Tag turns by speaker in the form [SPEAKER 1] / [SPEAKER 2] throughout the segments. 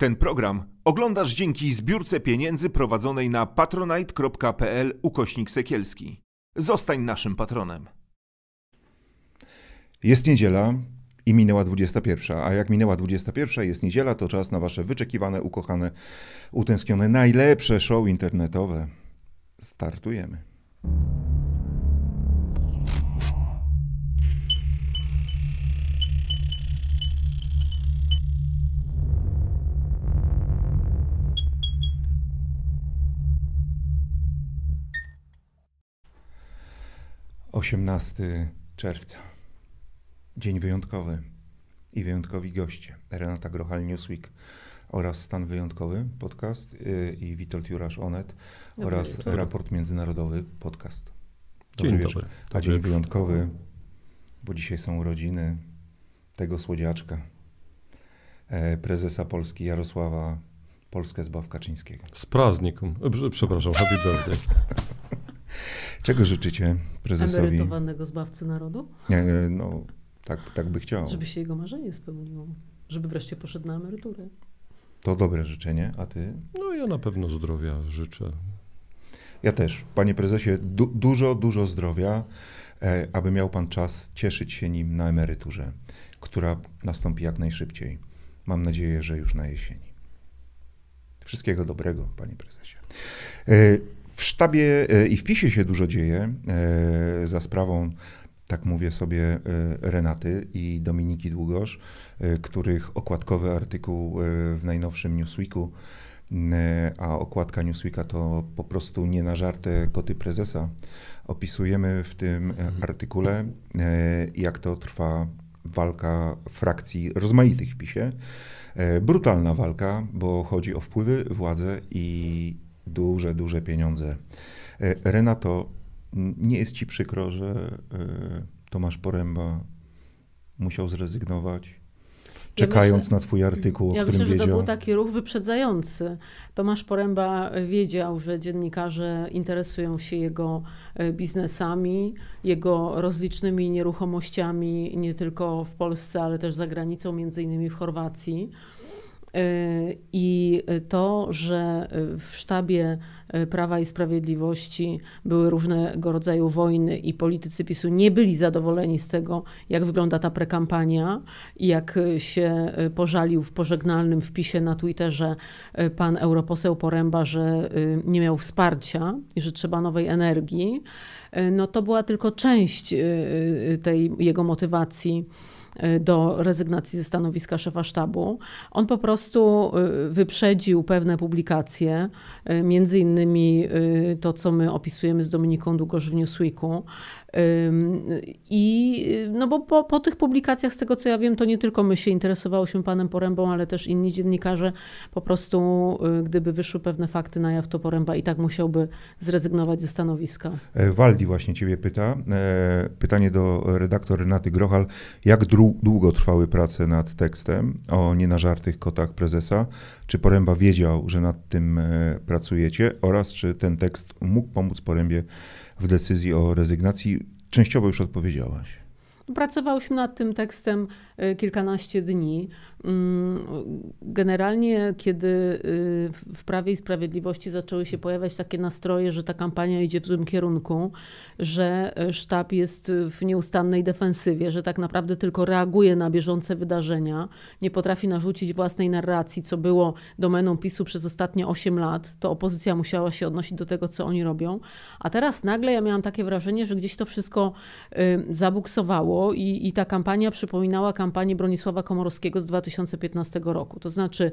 [SPEAKER 1] Ten program oglądasz dzięki zbiórce pieniędzy prowadzonej na patronite.pl ukośnik sekielski. Zostań naszym patronem.
[SPEAKER 2] Jest niedziela i minęła 21, a jak minęła 21, jest niedziela, to czas na wasze wyczekiwane, ukochane, utęsknione, najlepsze show internetowe. Startujemy. Osiemnasty czerwca. Dzień wyjątkowy i wyjątkowi goście. Renata Grochal, Newsweek oraz Stan Wyjątkowy podcast yy, i Witold Jurasz Onet
[SPEAKER 3] Dobry
[SPEAKER 2] oraz
[SPEAKER 3] wieczór.
[SPEAKER 2] Raport Międzynarodowy podcast.
[SPEAKER 3] Dzień
[SPEAKER 2] wieczór.
[SPEAKER 3] dobry.
[SPEAKER 2] A
[SPEAKER 3] Dobry
[SPEAKER 2] dzień
[SPEAKER 3] wieczór.
[SPEAKER 2] wyjątkowy, bo dzisiaj są urodziny tego słodziaczka, e, prezesa Polski Jarosława Polskę Zbaw Kaczyńskiego.
[SPEAKER 3] Z praznikiem. E, prze- Przepraszam, happy birthday.
[SPEAKER 2] Czego życzycie prezesowi?
[SPEAKER 4] Emerytowanego zbawcy narodu?
[SPEAKER 2] Nie, nie, no, tak, tak by chciał.
[SPEAKER 4] Żeby się jego marzenie spełniło. Żeby wreszcie poszedł na emeryturę.
[SPEAKER 2] To dobre życzenie, a ty?
[SPEAKER 3] No ja na pewno zdrowia życzę.
[SPEAKER 2] Ja też. Panie prezesie, du dużo, dużo zdrowia, e, aby miał pan czas cieszyć się nim na emeryturze, która nastąpi jak najszybciej. Mam nadzieję, że już na jesieni. Wszystkiego dobrego, panie prezesie. E, w sztabie e, i w PiSie się dużo dzieje e, za sprawą, tak mówię sobie, e, Renaty i Dominiki Długosz, których okładkowy artykuł w najnowszym Newsweeku a okładka Newsweeka to po prostu nie na żartę koty prezesa. Opisujemy w tym e, artykule, jak to trwa walka frakcji rozmaitych w PiSie. Brutalna walka, bo chodzi o wpływy, władzę i duże, duże pieniądze. E, Renato, nie jest ci przykro, że e, Tomasz Poręba musiał zrezygnować, czekając
[SPEAKER 4] myślę-
[SPEAKER 2] na twój artykuł, o
[SPEAKER 4] Ja
[SPEAKER 2] którym
[SPEAKER 4] myślę, że to
[SPEAKER 2] wiedział?
[SPEAKER 4] był taki ruch wyprzedzający. Tomasz Poręba wiedział, że dziennikarze interesują się jego e, biznesami, jego rozlicznymi nieruchomościami nie tylko w Polsce, ale też za granicą, między innymi w Chorwacji. E, I to, że w sztabie e, Prawa i Sprawiedliwości były różnego rodzaju wojny i politycy PiSu nie byli zadowoleni z tego, jak wygląda ta prekampania i jak się e, pożalił w pożegnalnym wpisie na Twitterze pan europoseł Poręba, że nie miał wsparcia i że trzeba nowej energii, no to była tylko część tej jego motywacji do rezygnacji ze stanowiska szefa sztabu. On po prostu y, wyprzedził pewne publikacje, y, między innymi y, to, co my opisujemy z Dominiką Długosz w Newsweeku. I y, no bo po, po tych publikacjach, z tego co ja wiem, to nie tylko my się interesowałyśmy panem Porębą, ale też inni dziennikarze. Po prostu, y, gdyby wyszły pewne fakty na jaw, to Poręba i tak musiałby zrezygnować ze stanowiska.
[SPEAKER 2] E, Waldi właśnie ciebie pyta. E, Pytanie do redaktor Renaty Grochal. Jak długo trwały prace nad tekstem o nienażartych kotach prezesa? Czy Poręba wiedział, że nad tym e, pracujecie oraz czy ten tekst mógł pomóc Porębie w decyzji o rezygnacji? Częściowo już odpowiedziałaś.
[SPEAKER 4] Pracowałyśmy nad tym tekstem y, kilkanaście dni. Mm, Generalnie, kiedy y, w Prawie i Sprawiedliwości zaczęły się pojawiać takie nastroje, że ta kampania idzie w złym kierunku, że y, sztab jest w nieustannej defensywie, że tak naprawdę tylko reaguje na bieżące wydarzenia, nie potrafi narzucić własnej narracji, co było domeną PiSu przez ostatnie 8 lat, to opozycja musiała się odnosić do tego, co oni robią. A teraz nagle ja miałam takie wrażenie, że gdzieś to wszystko y, zabuksowało i, i ta kampania przypominała kampanię Bronisława Komorowskiego z 2015 roku. To znaczy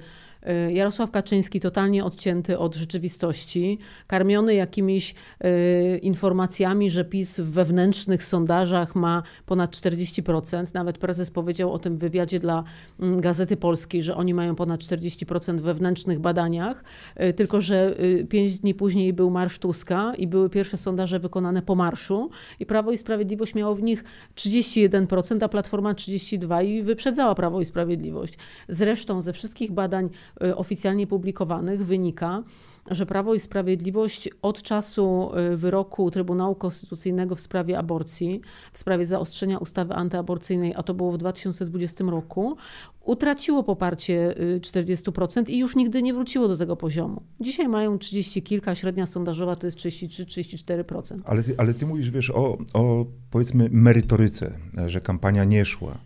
[SPEAKER 4] Jarosław Kaczyński totalnie odcięty od rzeczywistości, karmiony jakimiś y, informacjami, że PiS w wewnętrznych sondażach ma ponad 40%. Nawet prezes powiedział o tym w wywiadzie dla mm, Gazety Polskiej, że oni mają ponad 40% w wewnętrznych badaniach, y, tylko że y, pięć dni później był Marsz Tuska i były pierwsze sondaże wykonane po marszu i Prawo i Sprawiedliwość miało w nich 31%, a Platforma 32% i wyprzedzała Prawo i Sprawiedliwość. Zresztą ze wszystkich badań y, oficjalnie publikowanych wynika, że Prawo i Sprawiedliwość od czasu y, wyroku Trybunału Konstytucyjnego w sprawie aborcji, w sprawie zaostrzenia ustawy antyaborcyjnej, a to było w 2020 roku, utraciło poparcie 40% y, i już nigdy nie wróciło do tego poziomu. Dzisiaj mają 30 kilka, średnia sondażowa to jest 33-34%.
[SPEAKER 2] Ale ale ty mówisz, wiesz, o, o powiedzmy merytoryce, że kampania nie szła.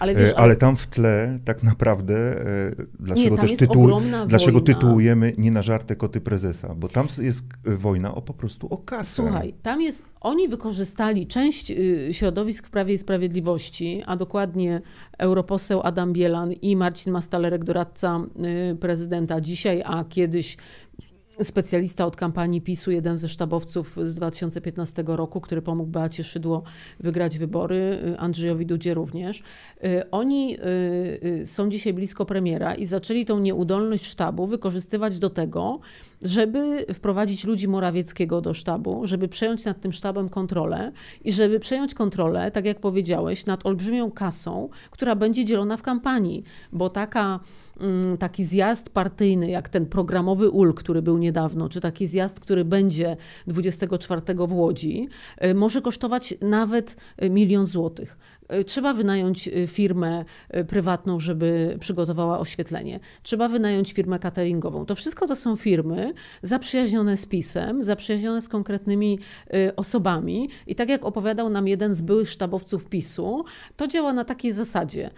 [SPEAKER 2] Ale, wiesz, e, ale, ale, tam w tle tak naprawdę, e, dlaczego
[SPEAKER 4] nie,
[SPEAKER 2] też tytuł, dlaczego tytułujemy nie na żarty koty prezesa, bo tam jest wojna o po prostu o kasę.
[SPEAKER 4] Słuchaj, tam jest, oni wykorzystali część y, środowisk Prawie i Sprawiedliwości, a dokładnie europoseł Adam Bielan i Marcin Mastalerek, doradca y, prezydenta. Dzisiaj, a kiedyś specjalista od kampanii PiSu, jeden ze sztabowców z 2015 roku, który pomógł Beacie Szydło wygrać wybory, y, Andrzejowi Dudzie również. Y, oni y, są dzisiaj blisko premiera i zaczęli tą nieudolność sztabu wykorzystywać do tego, żeby wprowadzić ludzi Morawieckiego do sztabu, żeby przejąć nad tym sztabem kontrolę i żeby przejąć kontrolę, tak jak powiedziałeś, nad olbrzymią kasą, która będzie dzielona w kampanii, bo taka taki zjazd partyjny, jak ten programowy UL, który był niedawno, czy taki zjazd, który będzie 24 w Łodzi, y, może kosztować nawet y, milion złotych. Y, trzeba wynająć firmę prywatną, żeby przygotowała oświetlenie. Trzeba wynająć firmę cateringową. To wszystko to są firmy zaprzyjaźnione z PiSem, zaprzyjaźnione z konkretnymi osobami. I tak jak opowiadał nam jeden z byłych sztabowców PiSu, to działa na takiej zasadzie.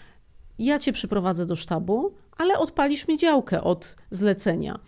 [SPEAKER 4] Ja cię przyprowadzę do sztabu, ale odpalisz mi działkę od zlecenia.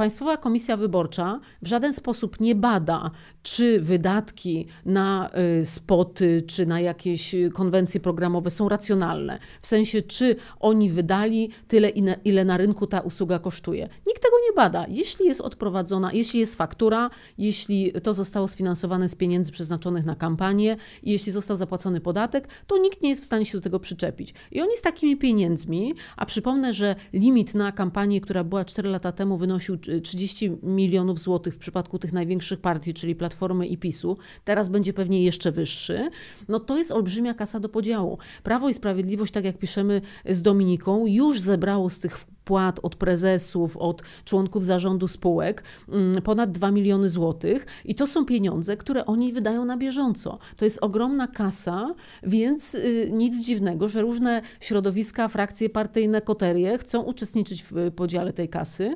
[SPEAKER 4] Państwowa Komisja Wyborcza w żaden sposób nie bada, czy wydatki na y, spoty, czy na jakieś konwencje programowe są racjonalne. W sensie, czy oni wydali tyle, ile na rynku ta usługa kosztuje. Nikt tego nie bada. Jeśli jest odprowadzona, jeśli jest faktura, jeśli to zostało sfinansowane z pieniędzy przeznaczonych na kampanię, jeśli został zapłacony podatek, to nikt nie jest w stanie się do tego przyczepić. I oni z takimi pieniędzmi, a przypomnę, że limit na kampanię, która była 4 lata temu, wynosił 30 milionów złotych w przypadku tych największych partii, czyli Platformy i PiSu, teraz będzie pewnie jeszcze wyższy, no to jest olbrzymia kasa do podziału. Prawo i Sprawiedliwość, tak jak piszemy z Dominiką, już zebrało z tych wpłat od prezesów, od członków zarządu spółek mm, ponad 2 miliony złotych i to są pieniądze, które oni wydają na bieżąco. To jest ogromna kasa, więc y, nic dziwnego, że różne środowiska, frakcje partyjne, koterie chcą uczestniczyć w podziale tej kasy.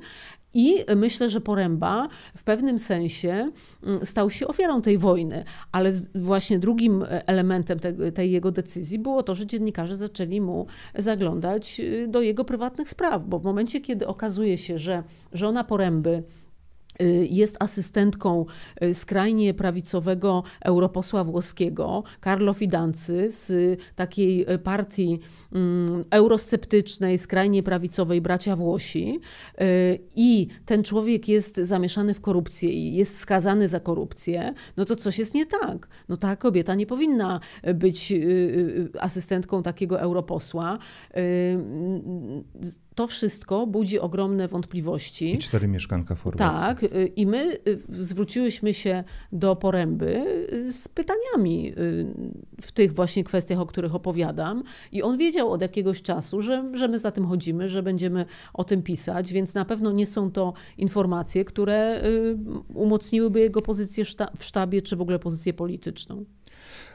[SPEAKER 4] I myślę, że Poręba w pewnym sensie mm, stał się ofiarą tej wojny, ale właśnie drugim e, elementem tej, tej jego decyzji było to, że dziennikarze zaczęli mu zaglądać y, do jego prywatnych spraw, bo w momencie, kiedy okazuje się, że żona Poręby jest asystentką y, skrajnie prawicowego europosła włoskiego, Carlo Fidancy, z takiej y, partii mm, eurosceptycznej, skrajnie prawicowej bracia Włosi. I ten człowiek jest zamieszany w korupcję i jest skazany za korupcję, no to coś jest nie tak. No ta kobieta nie powinna być asystentką takiego europosła to wszystko budzi ogromne wątpliwości.
[SPEAKER 2] I cztery mieszkanka w Chorwacji.
[SPEAKER 4] Tak, y, i my y, zwróciłyśmy się do Poręby y, z pytaniami w tych właśnie kwestiach, o których opowiadam. I on wiedział od jakiegoś czasu, że, że my za tym chodzimy, że będziemy o tym pisać, więc na pewno nie są to informacje, które umocniłyby jego pozycję w sztabie, czy w ogóle pozycję polityczną.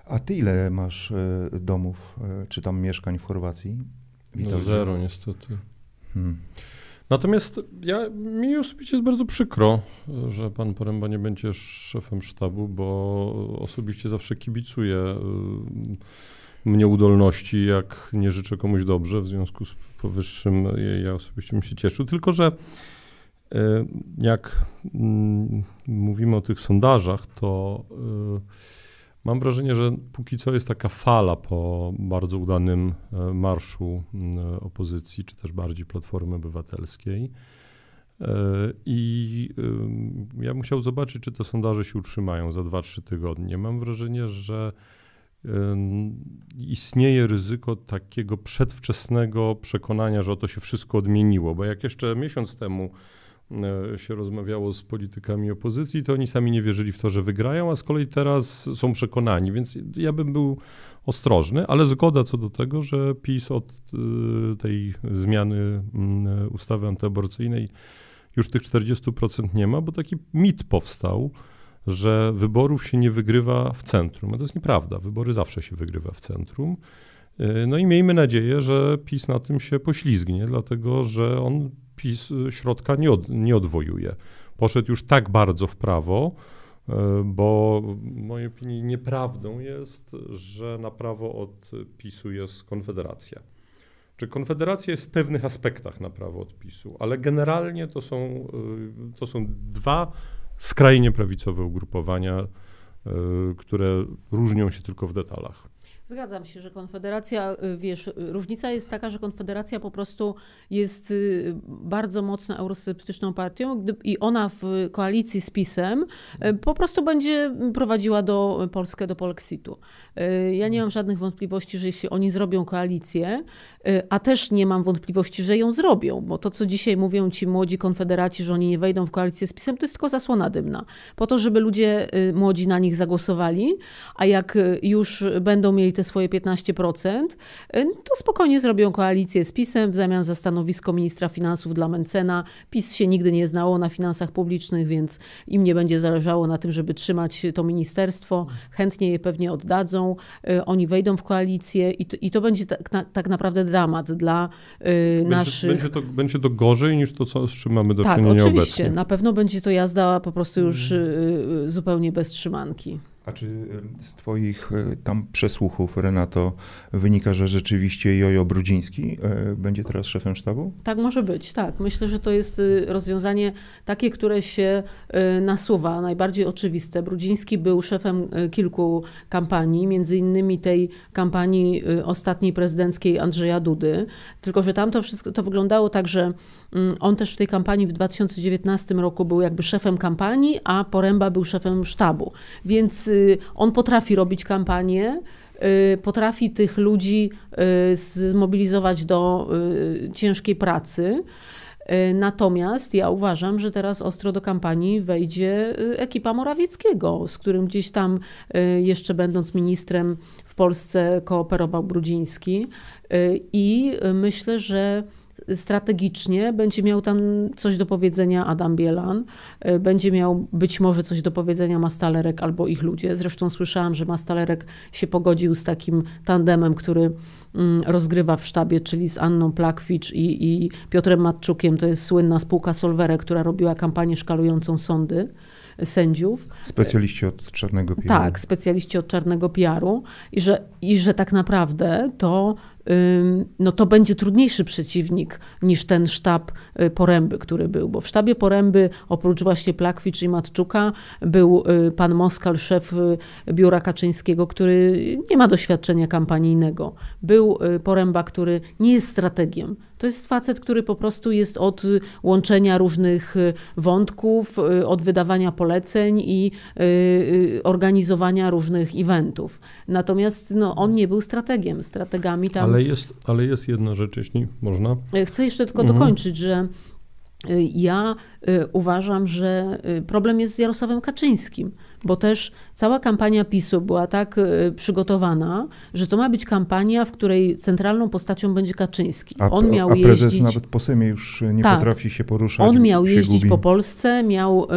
[SPEAKER 2] A ty ile masz domów, czy tam mieszkań w Chorwacji?
[SPEAKER 3] No zero niestety. Hmm. Natomiast ja, mi osobiście jest bardzo przykro, że pan Poręba nie będzie szefem sztabu, bo osobiście zawsze kibicuję y, nieudolności, jak nie życzę komuś dobrze. W związku z powyższym ja osobiście bym się cieszył. Tylko, że y, jak mm, mówimy o tych sondażach, to y, Mam wrażenie, że póki co jest taka fala po bardzo udanym e, marszu e, opozycji, czy też bardziej Platformy Obywatelskiej. E, I ja bym chciał zobaczyć, czy te sondaże się utrzymają za 2-3 tygodnie. Mam wrażenie, że istnieje ryzyko takiego przedwczesnego przekonania, że oto się wszystko odmieniło, bo jak jeszcze miesiąc temu się rozmawiało z politykami opozycji, to oni sami nie wierzyli w to, że wygrają, a z kolei teraz są przekonani, więc ja bym był ostrożny, ale zgoda co do tego, że PiS od e, tej zmiany ustawy antyaborcyjnej już tych 40% nie ma, bo taki mit powstał, że wyborów się nie wygrywa w centrum. A to jest nieprawda. Wybory zawsze się wygrywa w centrum. E, no i miejmy nadzieję, że PiS na tym się poślizgnie, dlatego że on PiS środka nie, od, nie odwojuje. Poszedł już tak bardzo w prawo, e, bo w mojej opinii nieprawdą jest, że na prawo od PiSu jest Konfederacja. Czy Konfederacja jest w pewnych aspektach na prawo od PiSu, ale generalnie to są, e, to są dwa skrajnie prawicowe ugrupowania, które różnią się tylko w detalach.
[SPEAKER 4] Zgadzam się, że Konfederacja, y, wiesz, y, różnica jest taka, że Konfederacja po prostu jest y, bardzo mocno eurosceptyczną partią i ona w koalicji z PiSem po prostu będzie prowadziła do Polskę do polexitu. Ja nie mam żadnych wątpliwości, że jeśli oni zrobią koalicję, a też nie mam wątpliwości, że ją zrobią, bo to, co dzisiaj mówią ci młodzi konfederaci, że oni nie wejdą w koalicję z PiSem, to jest tylko zasłona dymna. Po to, żeby ludzie młodzi na nich zagłosowali, a jak już będą mieli te swoje 15%, y, to spokojnie zrobią koalicję z PiSem w zamian za stanowisko ministra finansów dla Mencena. PiS się nigdy nie znało na finansach publicznych, więc im nie będzie zależało na tym, żeby trzymać to ministerstwo. Chętnie je pewnie oddadzą. Y, oni wejdą w koalicję i to, i to będzie tak, na, tak naprawdę dramat dla y, będzie, naszych...
[SPEAKER 3] Będzie to, będzie to gorzej niż to, co, z czym mamy do
[SPEAKER 4] tak,
[SPEAKER 3] czynienia
[SPEAKER 4] obecnie.
[SPEAKER 3] Tak,
[SPEAKER 4] oczywiście. Na pewno będzie to jazda po prostu już mm. zupełnie bez trzymanki.
[SPEAKER 2] A czy z Twoich e, tam przesłuchów, Renato, wynika, że rzeczywiście Jojo Brudziński e, będzie teraz szefem sztabu?
[SPEAKER 4] Tak może być, tak. Myślę, że to jest y, rozwiązanie takie, które się y, nasuwa, najbardziej oczywiste. Brudziński był szefem y, kilku kampanii, między innymi tej kampanii ostatniej prezydenckiej Andrzeja Dudy, tylko że tam to wszystko to wyglądało tak, że mm, on też w tej kampanii w 2019 roku był jakby szefem kampanii, a Poręba był szefem sztabu. Więc on potrafi robić kampanię, y, potrafi tych ludzi y, zmobilizować do y, ciężkiej pracy. Natomiast ja uważam, że teraz ostro do kampanii wejdzie ekipa Morawieckiego, z którym gdzieś tam jeszcze będąc ministrem w Polsce kooperował Brudziński. I myślę, że strategicznie będzie miał tam coś do powiedzenia Adam Bielan, e, będzie miał być może coś do powiedzenia Mastalerek albo ich ludzie. Zresztą słyszałam, że Mastalerek się pogodził z takim tandemem, który mm, rozgrywa w sztabie, czyli z Anną Plakwicz i, i Piotrem Matczukiem. To jest słynna spółka Solwere, która robiła kampanię szkalującą sądy sędziów.
[SPEAKER 2] Specjaliści od czarnego PR-u.
[SPEAKER 4] Tak, specjaliści od czarnego PR-u i że, i że tak naprawdę to no to będzie trudniejszy przeciwnik niż ten sztab y, Poręby, który był, bo w sztabie Poręby oprócz właśnie Plakwicz i Matczuka był y, pan Moskal, szef y, biura Kaczyńskiego, który nie ma doświadczenia kampanijnego. Był Poręba, który nie jest strategiem. To jest facet, który po prostu jest od łączenia różnych wątków, od wydawania poleceń i organizowania różnych eventów. Natomiast no, on nie był strategiem. Strategami tam.
[SPEAKER 3] Ale jest, ale jest jedna rzecz, jeśli można.
[SPEAKER 4] Chcę jeszcze tylko mhm. dokończyć, że ja uważam, że problem jest z Jarosławem Kaczyńskim bo też cała kampania PiSu była tak y, przygotowana, że to ma być kampania, w której centralną postacią będzie Kaczyński.
[SPEAKER 2] A, on miał a prezes jeździć... nawet po Sejmie już nie tak, potrafi się poruszać.
[SPEAKER 4] On miał jeździć gubi. po Polsce, miał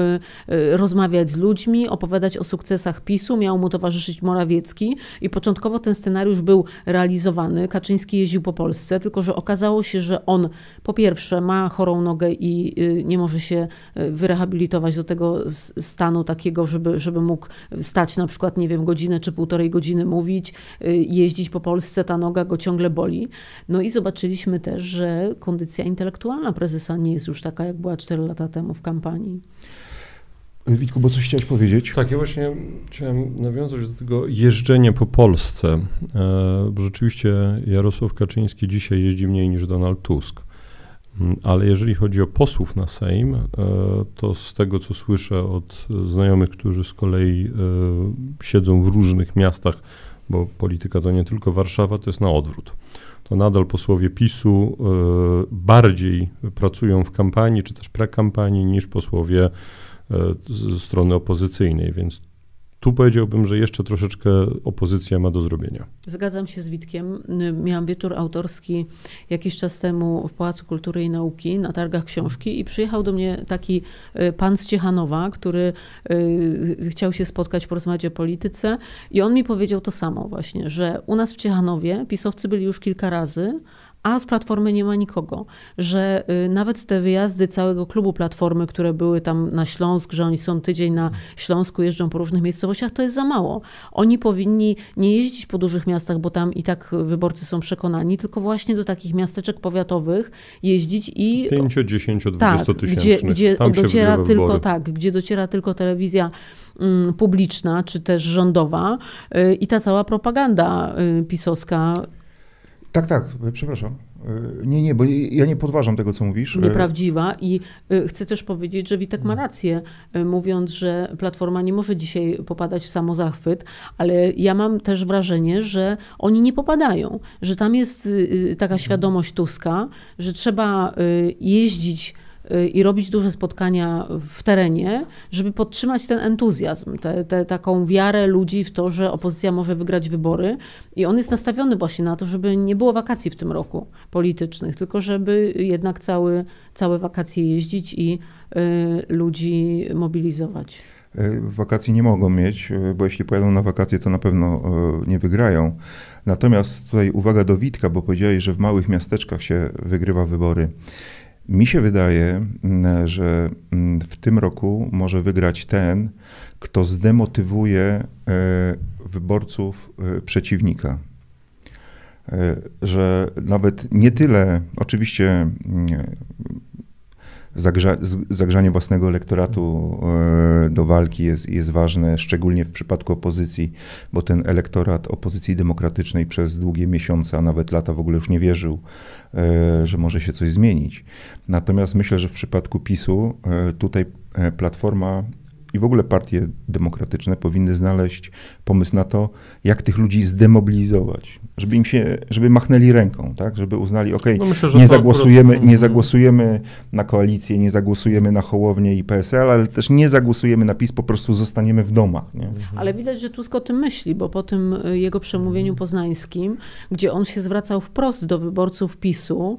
[SPEAKER 4] y, y, rozmawiać z ludźmi, opowiadać o sukcesach PiSu, miał mu towarzyszyć Morawiecki i początkowo ten scenariusz był realizowany. Kaczyński jeździł po Polsce, tylko że okazało się, że on po pierwsze ma chorą nogę i y, nie może się y, wyrehabilitować do tego stanu takiego, żeby, żeby mógł stać na przykład, nie wiem, godzinę czy półtorej godziny mówić, y, jeździć po Polsce, ta noga go ciągle boli. No i zobaczyliśmy też, że kondycja intelektualna prezesa nie jest już taka, jak była 4 lata temu w kampanii.
[SPEAKER 2] Witku, bo coś chciałeś powiedzieć?
[SPEAKER 3] Tak, ja właśnie chciałem nawiązać do tego jeżdżenia po Polsce. E, rzeczywiście Jarosław Kaczyński dzisiaj jeździ mniej niż Donald Tusk. Mm, ale jeżeli chodzi o posłów na Sejm, e, to z tego, co słyszę od znajomych, którzy z kolei e, siedzą w różnych miastach, bo polityka to nie tylko Warszawa, to jest na odwrót. To nadal posłowie PiSu e, bardziej pracują w kampanii, czy też prekampanii, niż posłowie strony opozycyjnej, więc tu powiedziałbym, że jeszcze troszeczkę opozycja ma do zrobienia.
[SPEAKER 4] Zgadzam się z Witkiem. Miałam wieczór autorski jakiś czas temu w Pałacu Kultury i Nauki na targach książki i przyjechał do mnie taki y, pan z Ciechanowa, który y, chciał się spotkać, porozmawiać o polityce i on mi powiedział to samo właśnie, że u nas w Ciechanowie pisowcy byli już kilka razy, a z Platformy nie ma nikogo, że y, nawet te wyjazdy całego klubu Platformy, które były tam na Śląsk, że oni są tydzień na Śląsku, jeżdżą po różnych miejscowościach, to jest za mało. Oni powinni nie jeździć po dużych miastach, bo tam i tak wyborcy są przekonani, tylko właśnie do takich miasteczek powiatowych jeździć i...
[SPEAKER 3] 5, 10, 20
[SPEAKER 4] tak,
[SPEAKER 3] tysięcznych.
[SPEAKER 4] Gdzie, gdzie
[SPEAKER 3] tam
[SPEAKER 4] dociera tylko
[SPEAKER 3] wybory.
[SPEAKER 4] tak, gdzie dociera tylko telewizja mm, publiczna, czy też rządowa y, i ta cała propaganda y, pisowska
[SPEAKER 2] Tak, tak, przepraszam. E, Nie, nie, bo ja nie podważam tego, co mówisz. E,
[SPEAKER 4] nieprawdziwa i y, chcę też powiedzieć, że Witek ma rację, y, mówiąc, że Platforma nie może dzisiaj popadać w samozachwyt, ale ja mam też wrażenie, że oni nie popadają, że tam jest y, y, taka świadomość Tuska, że trzeba y, jeździć y, i robić duże spotkania w terenie, żeby podtrzymać ten entuzjazm, tę te, taką wiarę ludzi w to, że opozycja może wygrać wybory. I on jest nastawiony właśnie na to, żeby nie było wakacji w tym roku politycznych, tylko żeby jednak cały, całe wakacje jeździć i y, ludzi mobilizować.
[SPEAKER 2] E, Wakacji nie mogą mieć, e, bo jeśli pojadą na wakacje, to na pewno e, nie wygrają. Natomiast tutaj uwaga do Witka, bo powiedziałeś, że w małych miasteczkach się wygrywa wybory. Mi się wydaje, mm, że mm, w tym roku może wygrać ten, kto zdemotywuje e, wyborców e, przeciwnika. E, Że nawet nie tyle, oczywiście mm, zagrza, zagrzanie własnego elektoratu e, do walki jest, jest ważne, szczególnie w przypadku opozycji, bo ten elektorat opozycji demokratycznej przez długie miesiące, a nawet lata w ogóle już nie wierzył, e, że może się coś zmienić. Natomiast myślę, że w przypadku PiSu e, tutaj Platforma i w ogóle partie demokratyczne powinny znaleźć pomysł na to, jak tych ludzi zdemobilizować, żeby im się, żeby machnęli ręką, tak, żeby uznali, ok,
[SPEAKER 3] No myślę, że
[SPEAKER 2] nie
[SPEAKER 3] to akurat-
[SPEAKER 2] zagłosujemy, nie
[SPEAKER 3] Mhm.
[SPEAKER 2] zagłosujemy na koalicję, nie zagłosujemy na Hołownię i PSL, ale też nie zagłosujemy na PiS, po prostu zostaniemy w domach. Nie?
[SPEAKER 4] Ale widać, że Tusk o tym myśli, bo po tym y, jego przemówieniu poznańskim, gdzie on się zwracał wprost do wyborców PiSu,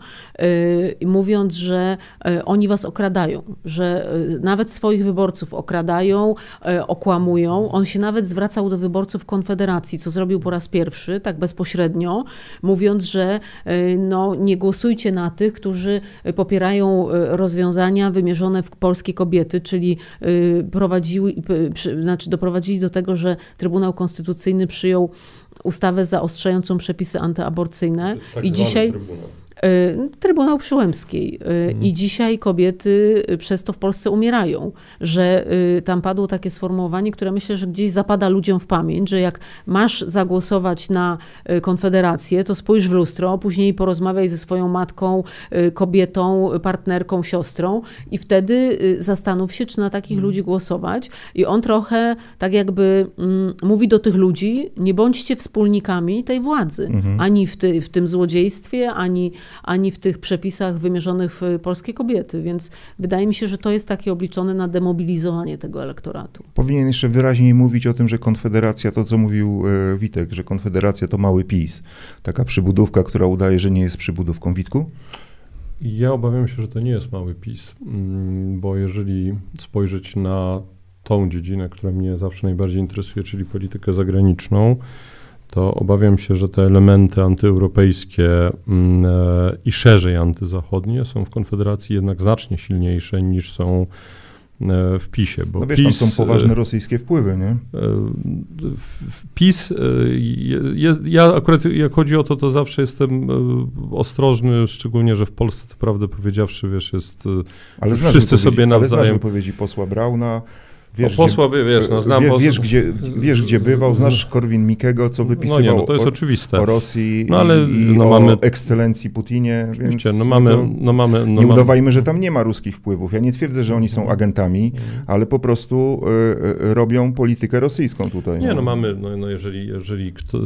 [SPEAKER 4] y, mówiąc, że y, oni was okradają, że y, nawet swoich wyborców okradają, y, okłamują. On się nawet zwracał do wyborców Konfederacji, co zrobił po raz pierwszy, tak bezpośrednio, mówiąc, że y, no, nie głosujcie na tych, którzy y, popierają rozwiązania wymierzone w polskie kobiety, czyli prowadziły, znaczy doprowadzili do tego, że Trybunał Konstytucyjny przyjął ustawę zaostrzającą przepisy antyaborcyjne
[SPEAKER 3] Tak
[SPEAKER 4] i dzisiaj
[SPEAKER 3] trybunał.
[SPEAKER 4] Y, Trybunał Przyłębskiej y, i dzisiaj kobiety y, przez to w Polsce umierają, że y, tam padło takie sformułowanie, które myślę, że gdzieś zapada ludziom w pamięć, że jak masz zagłosować na Konfederację, to spójrz w lustro, później porozmawiaj ze swoją matką, kobietą, partnerką, siostrą i wtedy zastanów się, czy na takich ludzi głosować. I on trochę tak jakby mm, mówi do tych ludzi, nie bądźcie wspólnikami tej władzy, ani w, ty, w tym złodziejstwie, ani, ani w tych przepisach wymierzonych w polskie kobiety. Więc wydaje mi się, że to jest takie obliczone na demobilizowanie tego elektoratu.
[SPEAKER 2] Powinien jeszcze wyraźniej mówić o tym, że Konfederacja, to co mówił e, Witek, że Konfederacja to mały PiS. Taka przybudówka, która udaje, że nie jest przybudówką. Witku?
[SPEAKER 3] Ja obawiam się, że to nie jest mały PiS, mm, bo jeżeli spojrzeć na tą dziedzinę, która mnie zawsze najbardziej interesuje, czyli politykę zagraniczną, to obawiam się, że te elementy antyeuropejskie mm, e, i szerzej antyzachodnie są w Konfederacji jednak znacznie silniejsze niż są e, w PiSie. Bo
[SPEAKER 2] No wiesz,
[SPEAKER 3] PiS,
[SPEAKER 2] tam są poważne
[SPEAKER 3] e,
[SPEAKER 2] rosyjskie wpływy, nie?
[SPEAKER 3] PiS, je- jest, ja akurat jak chodzi o to, to zawsze jestem ostrożny, szczególnie, że w Polsce, to prawdę powiedziawszy, wiesz, jest...
[SPEAKER 2] Ale
[SPEAKER 3] Wszyscy sobie
[SPEAKER 2] Ale znasz
[SPEAKER 3] nawzajem-
[SPEAKER 2] wypowiedzi posła Brauna. Wiesz,
[SPEAKER 3] o posła, wiesz, no znam
[SPEAKER 2] wie,
[SPEAKER 3] posła-
[SPEAKER 2] wiesz, gdzie, wiesz, gdzie bywał, znasz Korwin Mikego, co
[SPEAKER 3] No
[SPEAKER 2] wypisywał
[SPEAKER 3] nie, no to jest
[SPEAKER 2] o,
[SPEAKER 3] oczywiste.
[SPEAKER 2] o Rosji
[SPEAKER 3] No ale
[SPEAKER 2] i, i
[SPEAKER 3] no
[SPEAKER 2] o
[SPEAKER 3] mamy-
[SPEAKER 2] ekscelencji Putinie, więc
[SPEAKER 3] Oczywiście, no mamy, no mamy, no
[SPEAKER 2] nie
[SPEAKER 3] mamy,
[SPEAKER 2] udawajmy, że tam nie ma ruskich wpływów. Ja nie twierdzę, że oni są agentami,
[SPEAKER 3] Mhm.
[SPEAKER 2] ale po prostu y, robią politykę rosyjską tutaj.
[SPEAKER 3] Nie, no mamy, no, no jeżeli, jeżeli kto,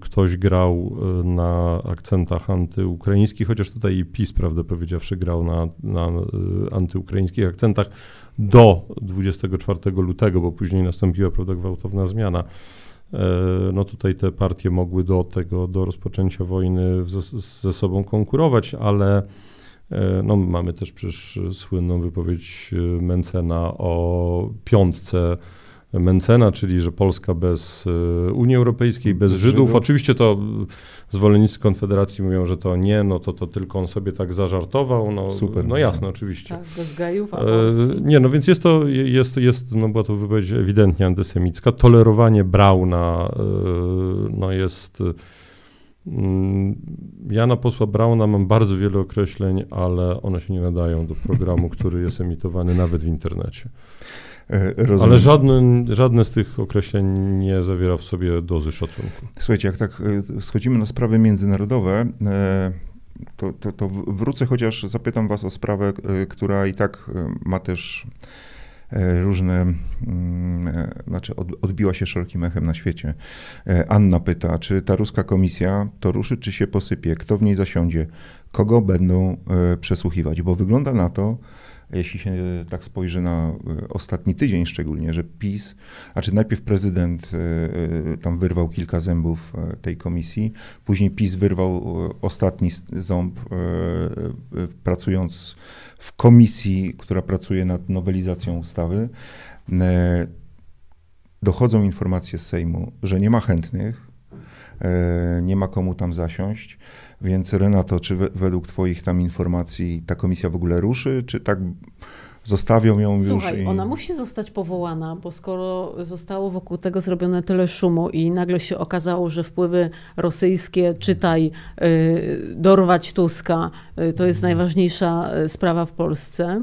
[SPEAKER 3] ktoś grał e, na akcentach antyukraińskich, chociaż tutaj i PiS, prawdę powiedziawszy, grał na, na e, antyukraińskich akcentach do 24 lutego, bo później nastąpiła prawda, gwałtowna zmiana. No tutaj te partie mogły do tego, do rozpoczęcia wojny ze, ze sobą konkurować, ale no, mamy też przecież słynną wypowiedź Mencena o piątce Mencena, czyli że Polska bez e, Unii Europejskiej, bez, bez Żydów. Żydów. Oczywiście to zwolennicy Konfederacji mówią, że to nie, no to, to tylko on sobie tak zażartował. No, Super. No jasne, oczywiście.
[SPEAKER 4] Tak, bez gejów,
[SPEAKER 3] e, Nie, no więc jest to, jest, jest, no była to wypowiedź ewidentnie antysemicka. Tolerowanie Brauna e, no jest... Mm, ja na posła Brauna mam bardzo wiele określeń, ale one się nie nadają do programu, który jest emitowany nawet w internecie. E, rozumiem. Ale żadne, żadne z tych określeń nie zawiera w sobie dozy szacunku.
[SPEAKER 2] Słuchajcie, jak tak e, schodzimy na sprawy międzynarodowe, e, to, to, to wrócę chociaż zapytam was o sprawę, która i tak ma też różne, mm, znaczy odbiła się szerokim echem na świecie. Anna pyta, czy ta ruska komisja to ruszy, czy się posypie? Kto w niej zasiądzie? Kogo będą przesłuchiwać? Bo wygląda na to, jeśli się tak spojrzy na e, ostatni tydzień szczególnie, że PiS, a czy najpierw prezydent e, e, tam wyrwał kilka zębów tej komisji, później PiS wyrwał ostatni ząb, pracując w komisji, która pracuje nad nowelizacją ustawy. Dochodzą informacje z Sejmu, że nie ma chętnych, nie ma komu tam zasiąść. Więc Renato, czy według Twoich tam informacji ta komisja w ogóle ruszy, czy tak zostawią ją
[SPEAKER 4] Słuchaj,
[SPEAKER 2] już?
[SPEAKER 4] Słuchaj, i... ona musi zostać powołana, bo skoro zostało wokół tego zrobione tyle szumu i nagle się okazało, że wpływy rosyjskie, czytaj, y, dorwać Tuska, y, to jest mhm. najważniejsza y, sprawa w Polsce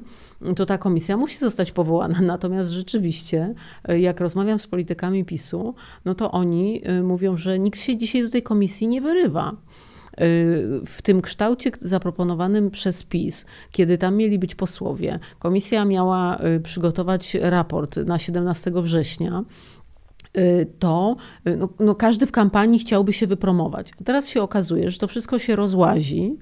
[SPEAKER 4] to ta komisja musi zostać powołana. Natomiast rzeczywiście, jak rozmawiam z politykami PiSu, no to oni mówią, że nikt się dzisiaj do tej komisji nie wyrywa. W tym kształcie zaproponowanym przez PiS, kiedy tam mieli być posłowie, komisja miała przygotować raport na 17 września to y, no, no, każdy w kampanii chciałby się wypromować. A teraz się okazuje, że to wszystko się rozłazi,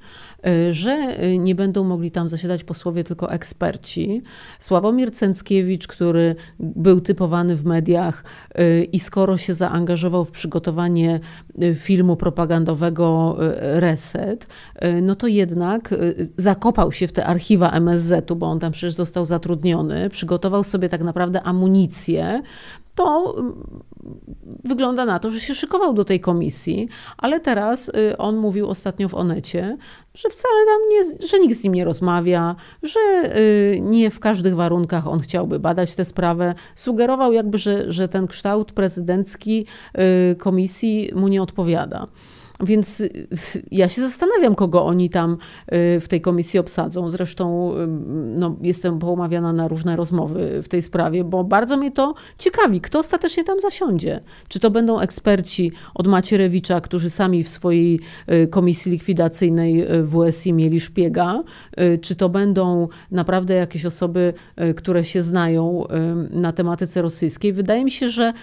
[SPEAKER 4] Y, że y, nie będą mogli tam zasiadać posłowie, tylko eksperci. Sławomir Cęckiewicz, który był typowany w mediach y, i skoro się zaangażował w przygotowanie filmu propagandowego Reset, no to jednak zakopał się w te archiwa MSZ-u, bo on tam przecież został zatrudniony, przygotował sobie tak naprawdę amunicję to mm, wygląda na to, że się szykował do tej komisji, ale teraz on mówił ostatnio w Onecie, że wcale tam nie, że nikt z nim nie rozmawia, że y, nie w każdych warunkach on chciałby badać tę sprawę. Sugerował jakby, że, że ten kształt prezydencki y, komisji mu nie odpowiada. Więc y, ja się zastanawiam, kogo oni tam y, w tej komisji obsadzą. Zresztą y, no, jestem poumawiana na różne rozmowy w tej sprawie, bo bardzo mnie to ciekawi, kto ostatecznie tam zasiądzie. Czy to będą eksperci od Macierewicza, którzy sami w swojej komisji likwidacyjnej WSI mieli szpiega, czy to będą naprawdę jakieś osoby, które się znają na tematyce rosyjskiej. Wydaje mi się, że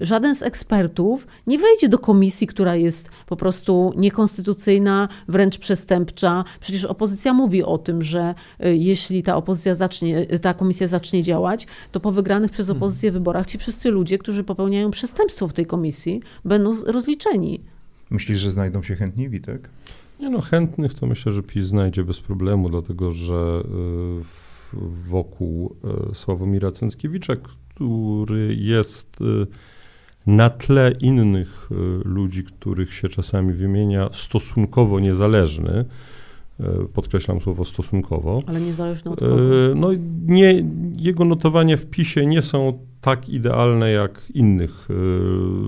[SPEAKER 4] żaden z ekspertów nie wejdzie do komisji, która jest po prostu prostu niekonstytucyjna, wręcz przestępcza. Przecież opozycja mówi o tym, że y, jeśli ta opozycja zacznie, ta komisja zacznie działać, to po wygranych przez mhm. opozycję wyborach ci wszyscy ludzie, którzy popełniają przestępstwo w tej komisji, będą rozliczeni.
[SPEAKER 2] Myślisz, że znajdą się chętni, Witek?
[SPEAKER 3] Nie no, chętnych to myślę, że PiS znajdzie bez problemu, dlatego że y, wokół y, Sławomira Cęckiewicza, który jest na tle innych e, ludzi, których się czasami wymienia, stosunkowo niezależny, e, podkreślam słowo stosunkowo.
[SPEAKER 4] Ale niezależny od kogo?
[SPEAKER 3] E, no, nie, jego notowania w PiSie nie są tak idealne jak innych,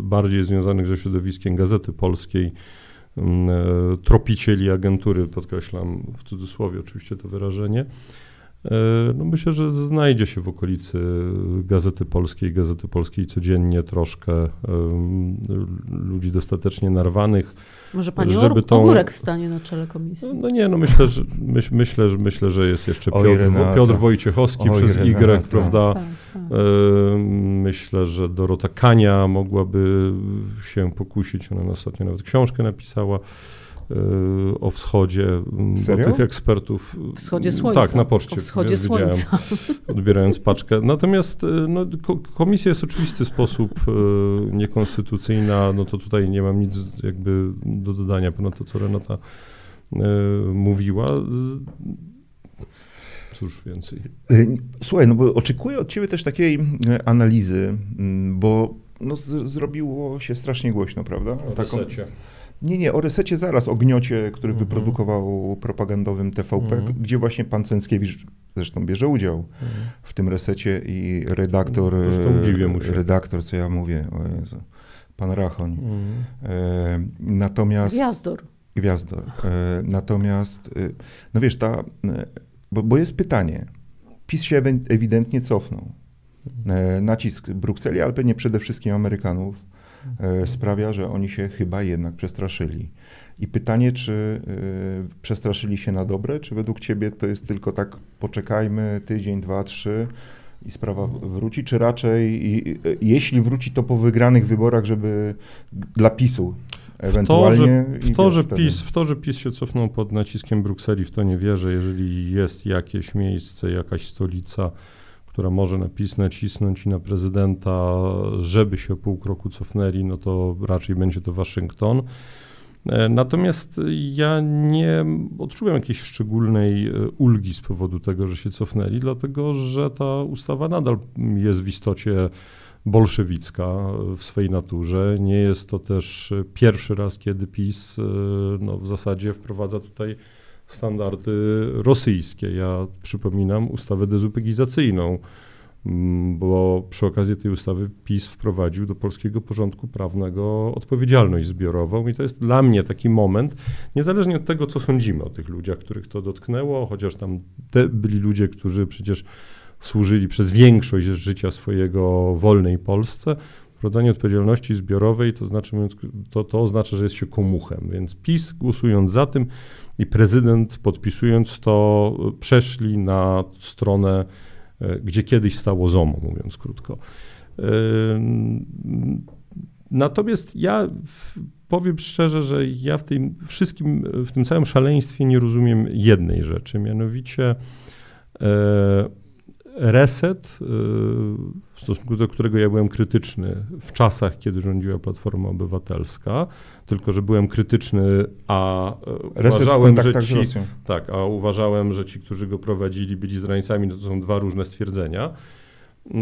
[SPEAKER 3] bardziej związanych ze środowiskiem Gazety Polskiej, tropicieli agentury, podkreślam w cudzysłowie oczywiście to wyrażenie. E, no myślę, że znajdzie się w okolicy Gazety Polskiej, Gazety Polskiej codziennie troszkę ludzi dostatecznie narwanych.
[SPEAKER 4] Może pani żeby tą... Ogórek stanie na czele komisji?
[SPEAKER 3] No, nie, no myślę, że, myśl, myślę, że, myślę, że jest jeszcze Piotr, Piotr Wojciechowski Oj, przez. Y, prawda? Tak, tak. E, myślę, że Dorota Kania mogłaby się pokusić, ona ostatnio nawet książkę napisała o wschodzie,
[SPEAKER 2] Serio?
[SPEAKER 3] bo tych ekspertów...
[SPEAKER 4] Wschodzie słońca.
[SPEAKER 3] Tak, na poczcie.
[SPEAKER 4] O wschodzie słońca.
[SPEAKER 3] Odbierając paczkę. Natomiast no, komisja jest w oczywisty sposób niekonstytucyjna, no to tutaj nie mam nic jakby do dodania ponad to, co Renata mówiła. Cóż więcej.
[SPEAKER 2] Y, słuchaj, no bo oczekuję od ciebie też takiej analizy, mm, bo no, z, zrobiło się strasznie głośno, prawda?
[SPEAKER 3] O Taką... resecie.
[SPEAKER 2] Nie, nie, o resecie zaraz, o gniocie, który mhm. wyprodukował propagandowym TVP, mhm. gdzie właśnie pan Cęckiewicz zresztą bierze udział mhm. w tym resecie i redaktor,
[SPEAKER 3] e,
[SPEAKER 2] redaktor, co ja mówię, o Jezu, pan Rachoń. Mhm. E, natomiast...
[SPEAKER 4] Gwiazdor.
[SPEAKER 2] Gwiazdor. E, natomiast, e, no wiesz, ta e, bo, bo jest pytanie. PiS się ewidentnie cofnął. E, nacisk Brukseli, ale pewnie przede wszystkim Amerykanów sprawia, że oni się chyba jednak przestraszyli. I pytanie, czy e, przestraszyli się na dobre, czy według ciebie to jest tylko tak, poczekajmy tydzień, dwa, trzy i sprawa wróci, czy raczej, i, jeśli wróci, to po wygranych wyborach, żeby dla PiSu Ewentualnie
[SPEAKER 3] w to, że, w, to, że PiS, w to, że PiS się cofnął pod naciskiem Brukseli, w to nie wierzę. Jeżeli jest jakieś miejsce, jakaś stolica, która może na PiS nacisnąć i na prezydenta, żeby się pół kroku cofnęli, no to raczej będzie to Waszyngton. E, natomiast ja nie odczułem jakiejś szczególnej e, ulgi z powodu tego, że się cofnęli, dlatego że ta ustawa nadal jest w istocie bolszewicka w swej naturze. Nie jest to też pierwszy raz, kiedy PiS e, no, w zasadzie wprowadza tutaj standardy rosyjskie. Ja przypominam ustawę dezupegizacyjną, mm, bo przy okazji tej ustawy PiS wprowadził do polskiego porządku prawnego odpowiedzialność zbiorową i to jest dla mnie taki moment, niezależnie od tego, co sądzimy o tych ludziach, których to dotknęło, chociaż tam byli ludzie, którzy przecież służyli przez większość życia swojego wolnej Polsce, wprowadzanie odpowiedzialności zbiorowej, to, znaczy, to, to oznacza, że jest się komuchem. Więc PiS głosując za tym i prezydent podpisując to, przeszli na stronę, e, gdzie kiedyś stało ZOMO, mówiąc krótko. E, natomiast ja powiem szczerze, że ja w tym wszystkim, w tym całym szaleństwie nie rozumiem jednej rzeczy, mianowicie e, reset, y, w stosunku do którego ja byłem krytyczny w czasach, kiedy rządziła Platforma Obywatelska, tylko że byłem krytyczny, a e, reset uważałem, że ci, tak, a uważałem, że ci, którzy go prowadzili, byli zdrajcami, no to są dwa różne stwierdzenia. E,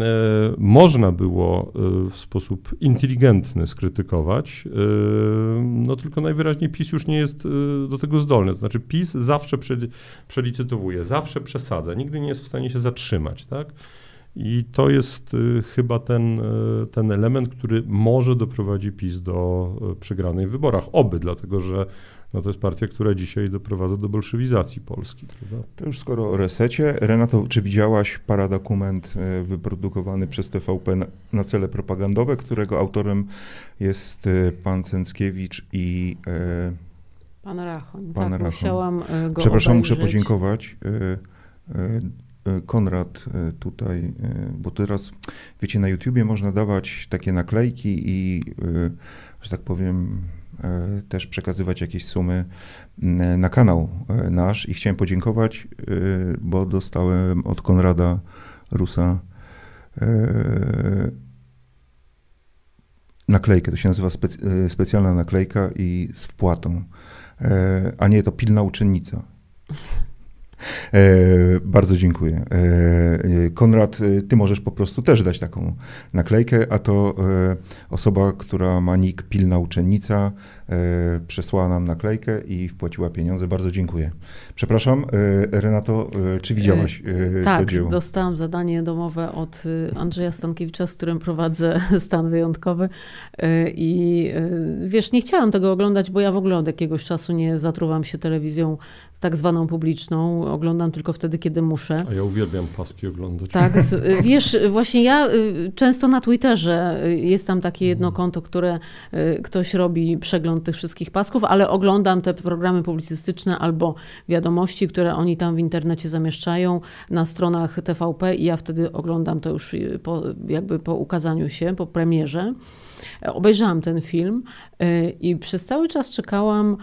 [SPEAKER 3] można było e, w sposób inteligentny skrytykować, e, no tylko najwyraźniej PiS już nie jest do tego zdolny. To znaczy PiS zawsze przelicytowuje, zawsze przesadza, nigdy nie jest w stanie się zatrzymać, tak? I to jest chyba ten, ten element, który może doprowadzi PiS do przegranej w wyborach. Oby, dlatego że no to jest partia, która dzisiaj doprowadza do bolszewizacji Polski. Prawda?
[SPEAKER 2] To już skoro o resecie. Renato, czy widziałaś paradokument e, wyprodukowany przez TVP na, na cele propagandowe, którego autorem jest e, pan Cęckiewicz i...
[SPEAKER 4] E, pan Rachoń. Pan tak, Rachoń. musiałam go
[SPEAKER 2] Przepraszam,
[SPEAKER 4] obejrzeć.
[SPEAKER 2] muszę podziękować. Konrad tutaj, bo teraz, wiecie, na YouTubie można dawać takie naklejki i, że tak powiem, E, też przekazywać jakieś sumy na kanał e, nasz. I chciałem podziękować, e, bo dostałem od Konrada Rusa naklejkę, to się nazywa specjalna naklejka i z wpłatą, a nie to pilna uczennica. E, bardzo dziękuję. E, Konrad, e, ty możesz po prostu też dać taką naklejkę, a to osoba, która ma nick Pilna Uczennica, przesłała nam naklejkę i wpłaciła pieniądze. Bardzo dziękuję. Przepraszam, Renato, czy widziałaś
[SPEAKER 4] tak,
[SPEAKER 2] to dzieło?
[SPEAKER 4] Tak, dostałam zadanie domowe od Andrzeja Stankiewicza, z którym prowadzę stan wyjątkowy i wiesz, nie chciałam tego oglądać, bo ja w ogóle od jakiegoś czasu nie zatruwam się telewizją tak zwaną publiczną. Oglądam tylko wtedy, kiedy muszę.
[SPEAKER 3] A ja uwielbiam paski oglądać.
[SPEAKER 4] Tak, wiesz, właśnie ja y, często na Twitterze y, jest tam takie jedno mhm. konto, które y, ktoś robi przegląd tych wszystkich pasków, ale oglądam te programy publicystyczne albo wiadomości, które oni tam w internecie zamieszczają na stronach TVP i ja wtedy oglądam to już po, jakby po ukazaniu się, po premierze. Obejrzałam ten film i przez cały czas czekałam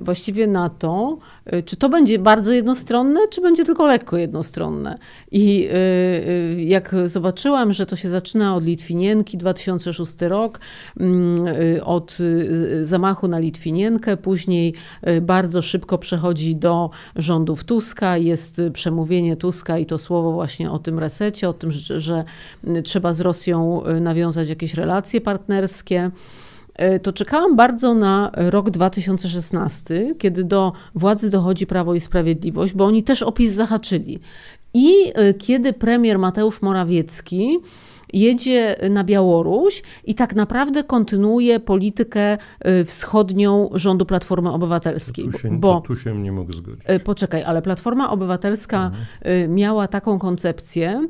[SPEAKER 4] właściwie na to, czy to będzie bardzo jednostronne, czy będzie tylko lekko jednostronne. I jak zobaczyłam, że to się zaczyna od Litwinienki, 2006 rok, mm, od zamachu na Litwinienkę, później bardzo szybko przechodzi do rządów Tuska, jest przemówienie Tuska i to słowo właśnie o tym resecie, o tym, że, że trzeba z Rosją nawiązać jakieś relacje partnerskie to czekałam bardzo na rok 2016, kiedy do władzy dochodzi Prawo i Sprawiedliwość, bo oni też opis zahaczyli. I kiedy premier Mateusz Morawiecki jedzie na Białoruś i tak naprawdę kontynuuje politykę y, wschodnią rządu Platformy Obywatelskiej.
[SPEAKER 3] Tu się, bo, tu się nie mogę zgodzić.
[SPEAKER 4] Poczekaj, ale Platforma Obywatelska mhm. miała taką koncepcję,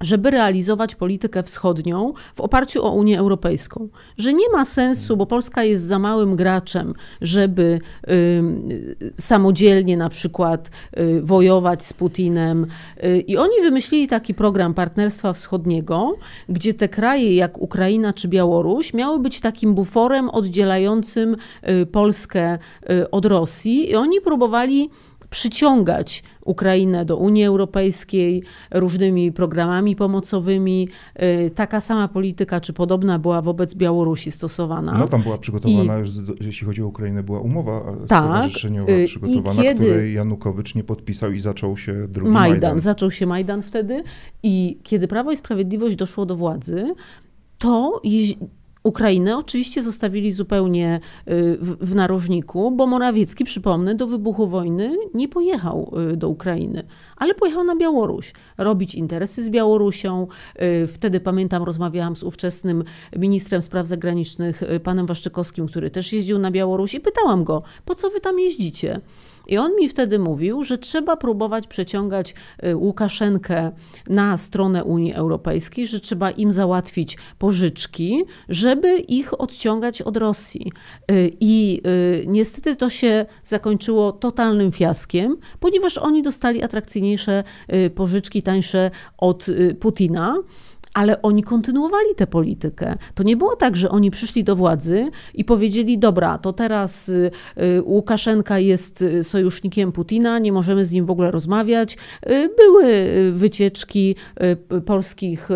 [SPEAKER 4] żeby realizować politykę wschodnią w oparciu o Unię Europejską. Że nie ma sensu, bo Polska jest za małym graczem, żeby y, samodzielnie na przykład y, wojować z Putinem. Y, I oni wymyślili taki program Partnerstwa Wschodniego, gdzie te kraje jak Ukraina czy Białoruś miały być takim buforem oddzielającym y, Polskę y, od Rosji. I oni próbowali przyciągać Ukrainę do Unii Europejskiej różnymi programami pomocowymi. Y, taka sama polityka, czy podobna była wobec Białorusi stosowana.
[SPEAKER 2] No tam była przygotowana, I, już, jeśli chodzi o Ukrainę, była umowa tak, stowarzyszeniowa y, przygotowana, kiedy, której Janukowycz nie podpisał i zaczął się drugi Majdan. Majdan.
[SPEAKER 4] Zaczął się Majdan wtedy i kiedy Prawo i Sprawiedliwość doszło do władzy, to Ukrainę oczywiście zostawili zupełnie y, w, narożniku, bo Morawiecki, przypomnę, do wybuchu wojny nie pojechał y, do Ukrainy, ale pojechał na Białoruś, robić interesy z Białorusią. Y, wtedy pamiętam, rozmawiałam z ówczesnym ministrem spraw zagranicznych, panem Waszczykowskim, który też jeździł na Białoruś i pytałam go, po co wy tam jeździcie? I on mi wtedy mówił, że trzeba próbować przeciągać y, Łukaszenkę na stronę Unii Europejskiej, że trzeba im załatwić pożyczki, żeby ich odciągać od Rosji. Y, I y, niestety to się zakończyło totalnym fiaskiem, ponieważ oni dostali atrakcyjniejsze pożyczki, tańsze od Putina ale oni kontynuowali tę politykę. To nie było tak, że oni przyszli do władzy i powiedzieli: Dobra, to teraz y, y, Łukaszenka jest y, sojusznikiem Putina, nie możemy z nim w ogóle rozmawiać. Były wycieczki polskich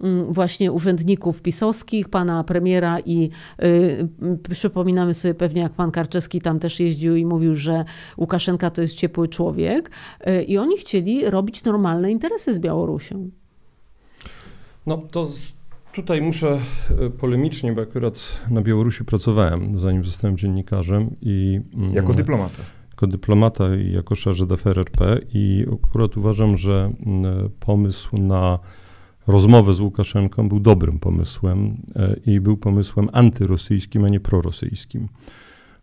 [SPEAKER 4] mm, właśnie urzędników pisowskich, pana premiera i przypominamy sobie pewnie, jak pan Karczewski tam też jeździł i mówił, że Łukaszenka to jest ciepły człowiek. I oni chcieli robić normalne interesy z Białorusią.
[SPEAKER 3] No to z, tutaj muszę e, polemicznie, bo akurat na Białorusi pracowałem, zanim zostałem dziennikarzem i...
[SPEAKER 2] Mm, jako dyplomata.
[SPEAKER 3] Jako dyplomata i jako charge d'affaires RP i akurat uważam, że mm, pomysł na rozmowę z Łukaszenką był dobrym pomysłem e, i był pomysłem antyrosyjskim, a nie prorosyjskim.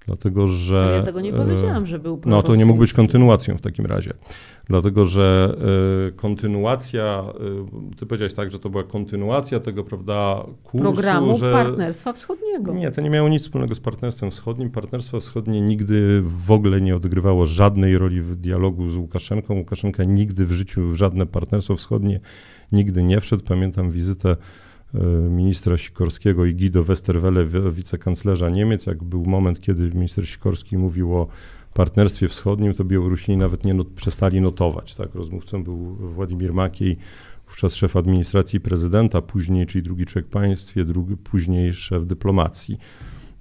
[SPEAKER 3] Dlatego, że.
[SPEAKER 4] Ale ja tego nie powiedziałam, że był
[SPEAKER 3] No to nie mógł być kontynuacją w takim razie. Dlatego, że y, kontynuacja, y, ty powiedziałeś tak, że to była kontynuacja tego, prawda, kursu,
[SPEAKER 4] Programu
[SPEAKER 3] że...
[SPEAKER 4] Partnerstwa Wschodniego.
[SPEAKER 3] Nie, to nie miało nic wspólnego z Partnerstwem Wschodnim. Partnerstwo Wschodnie nigdy w ogóle nie odgrywało żadnej roli w dialogu z Łukaszenką. Łukaszenka nigdy w życiu w żadne Partnerstwo Wschodnie nigdy nie wszedł. Pamiętam wizytę ministra Sikorskiego i Guido Westerwelle, wicekanclerza Niemiec, jak był moment, kiedy minister Sikorski mówił o partnerstwie wschodnim, to Białorusini nawet nie not, przestali notować. Tak? Rozmówcą był Władimir Makiej, wówczas szef administracji prezydenta, później, czyli drugi człowiek państwie, drugi, później szef dyplomacji.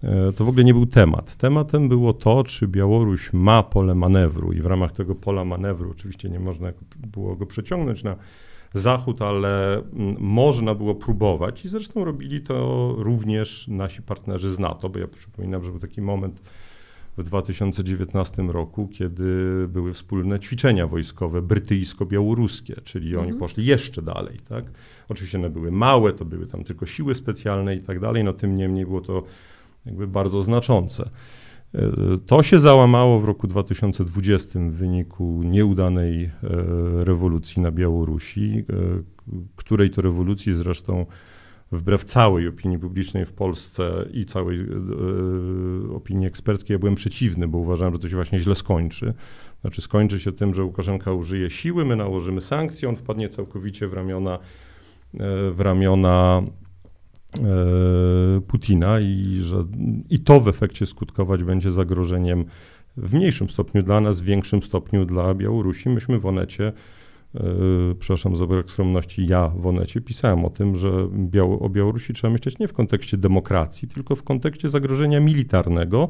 [SPEAKER 3] E, to w ogóle nie był temat. Tematem było to, czy Białoruś ma pole manewru i w ramach tego pola manewru, oczywiście nie można było go przeciągnąć na zachód, ale mm, można było próbować i zresztą robili to również nasi partnerzy z NATO, bo ja przypominam, że był taki moment w 2019 roku, kiedy były wspólne ćwiczenia wojskowe brytyjsko-białoruskie, czyli oni mhm. poszli jeszcze dalej. Tak? Oczywiście one były małe, to były tam tylko siły specjalne i tak dalej, no tym niemniej było to jakby bardzo znaczące. E, to się załamało w roku 2020 w wyniku nieudanej e, rewolucji na Białorusi, e, której to rewolucji zresztą wbrew całej opinii publicznej w Polsce i całej y, opinii eksperckiej, ja byłem przeciwny, bo uważałem, że to się właśnie źle skończy. Znaczy skończy się tym, że Łukaszenka użyje siły, my nałożymy sankcje, on wpadnie całkowicie w ramiona, w ramiona Putina i że i to w efekcie skutkować będzie zagrożeniem w mniejszym stopniu dla nas, w większym stopniu dla Białorusi. Myśmy w Onecie Yy, przepraszam za brak skromności, ja w Onecie pisałem o tym, że Biało, o Białorusi trzeba myśleć nie w kontekście demokracji, tylko w kontekście zagrożenia militarnego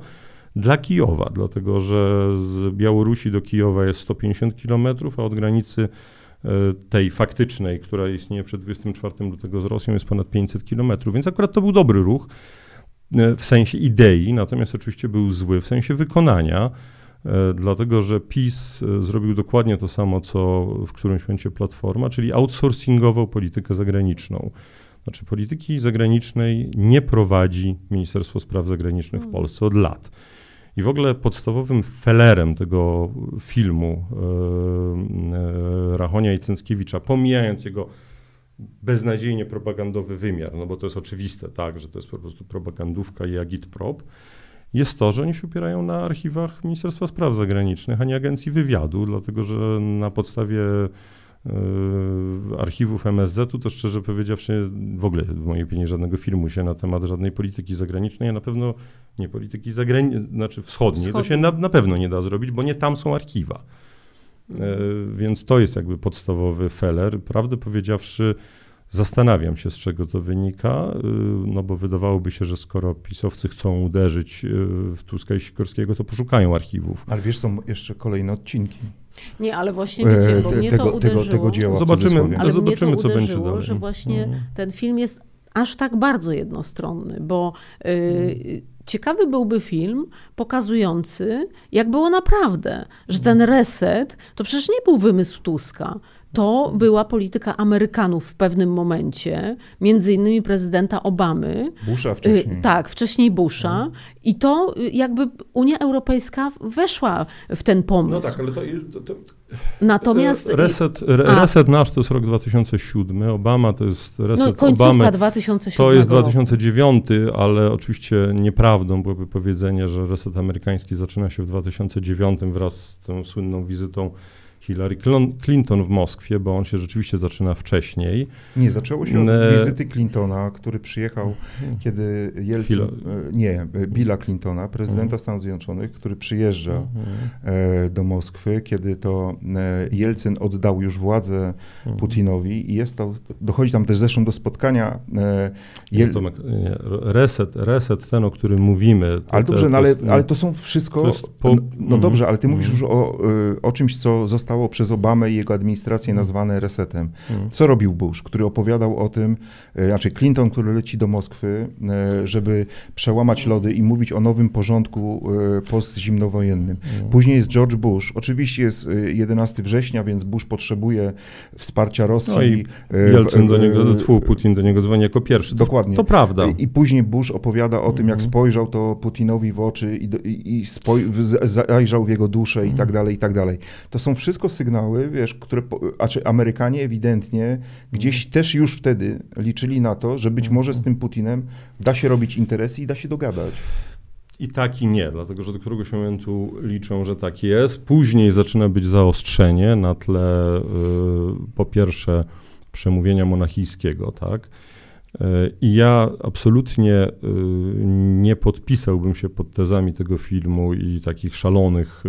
[SPEAKER 3] dla Kijowa, dlatego że z Białorusi do Kijowa jest 150 kilometrów, a od granicy tej faktycznej, która istnieje przed 24 lutego z Rosją, jest ponad 500 kilometrów, więc akurat to był dobry ruch yy, w sensie idei, natomiast oczywiście był zły w sensie wykonania. E, dlatego że PiS e, zrobił dokładnie to samo, co w którymś momencie Platforma, czyli outsourcingował politykę zagraniczną. Znaczy polityki zagranicznej nie prowadzi Ministerstwo Spraw Zagranicznych w mm. Polsce od lat. I w ogóle podstawowym felerem tego filmu e, Rachonia i Cęckiewicza, pomijając jego beznadziejnie propagandowy wymiar, no bo to jest oczywiste, tak, że to jest po prostu propagandówka i agitprop, jest to, że oni się opierają na archiwach Ministerstwa Spraw Zagranicznych, a nie Agencji Wywiadu, dlatego że na podstawie yy, archiwów MSZ-u, to szczerze powiedziawszy, w ogóle w mojej opinii żadnego filmu się na temat żadnej polityki zagranicznej, a na pewno nie polityki zagranicznej, znaczy wschodniej, Wschodni. to się na, na, pewno nie da zrobić, bo nie tam są archiwa. Yy, więc to jest jakby podstawowy feller. Prawdę powiedziawszy, Zastanawiam się, z czego to wynika, y, no bo wydawałoby się, że skoro pisowcy chcą uderzyć y, w Tuska i Sikorskiego, to poszukają archiwów.
[SPEAKER 2] Ale wiesz, są jeszcze kolejne odcinki.
[SPEAKER 4] Nie, ale właśnie wiecie, bo e, mnie tego, to uderzyło. Tego, tego
[SPEAKER 3] dzieła zobaczymy,
[SPEAKER 4] ale
[SPEAKER 3] zobaczymy
[SPEAKER 4] co
[SPEAKER 3] będzie dalej.
[SPEAKER 4] że właśnie mhm. ten film jest aż tak bardzo jednostronny, bo y, ciekawy byłby film pokazujący, jak było naprawdę, że ten reset to przecież nie był wymysł Tuska, to była polityka Amerykanów w pewnym momencie, między innymi prezydenta Obamy.
[SPEAKER 2] Busha wcześniej.
[SPEAKER 4] Y, tak, wcześniej Busha. Mhm. I to y, jakby Unia Europejska weszła w ten pomysł.
[SPEAKER 3] No tak, ale to... to, to...
[SPEAKER 4] Natomiast...
[SPEAKER 3] Reset, re, reset nasz to jest rok 2007, Obama to jest reset no,
[SPEAKER 4] końcówka
[SPEAKER 3] Obamy.
[SPEAKER 4] 2007
[SPEAKER 3] To jest 2009, ale oczywiście nieprawdą byłoby powiedzenie, że reset amerykański zaczyna się w 2009 wraz z tą słynną wizytą Hillary Clinton w Moskwie, bo on się rzeczywiście zaczyna wcześniej.
[SPEAKER 2] Nie, zaczęło się od e, wizyty Clintona, który przyjechał, kiedy Jelcyn, e, nie, Billa Clintona, prezydenta mhm. Stanów Zjednoczonych, który przyjeżdża mhm. e, do Moskwy, kiedy to Jelcyn oddał już władzę mhm. Putinowi i jest to, dochodzi tam też zresztą do spotkania
[SPEAKER 3] Jel... Tomek, nie, reset, reset ten, o którym mówimy.
[SPEAKER 2] To, ale dobrze, no, ale, jest, ale to są wszystko, to po... no, no dobrze, ale ty mówisz już o, o czymś, co zostało zostało przez Obamę i jego administrację nazwane resetem. Co robił Bush, który opowiadał o tym, e, znaczy Clinton, który leci do Moskwy, e, żeby przełamać lody i mówić o nowym porządku e, postzimnowojennym. Później jest George Bush. Oczywiście jest 11 września, więc Bush potrzebuje wsparcia Rosji. No i
[SPEAKER 3] Jelcyn do niego, tfu, Putin do niego dzwoni jako pierwszy.
[SPEAKER 2] Dokładnie.
[SPEAKER 3] To, to prawda.
[SPEAKER 2] I później Bush opowiada o tym, jak mhm. spojrzał to Putinowi w oczy i, i, i spoj, zajrzał w jego duszę i tak mhm. dalej, i tak dalej. To są wszystko wszystko sygnały, wiesz, które, a czy Amerykanie ewidentnie gdzieś mm. też już wtedy liczyli na to, że być mm. może z tym Putinem da się robić interesy i da się dogadać.
[SPEAKER 3] I tak i nie, dlatego że do któregoś momentu liczą, że tak jest. Później zaczyna być zaostrzenie na tle y, po pierwsze przemówienia monachijskiego, tak? Y, I ja absolutnie y, nie podpisałbym się pod tezami tego filmu i takich szalonych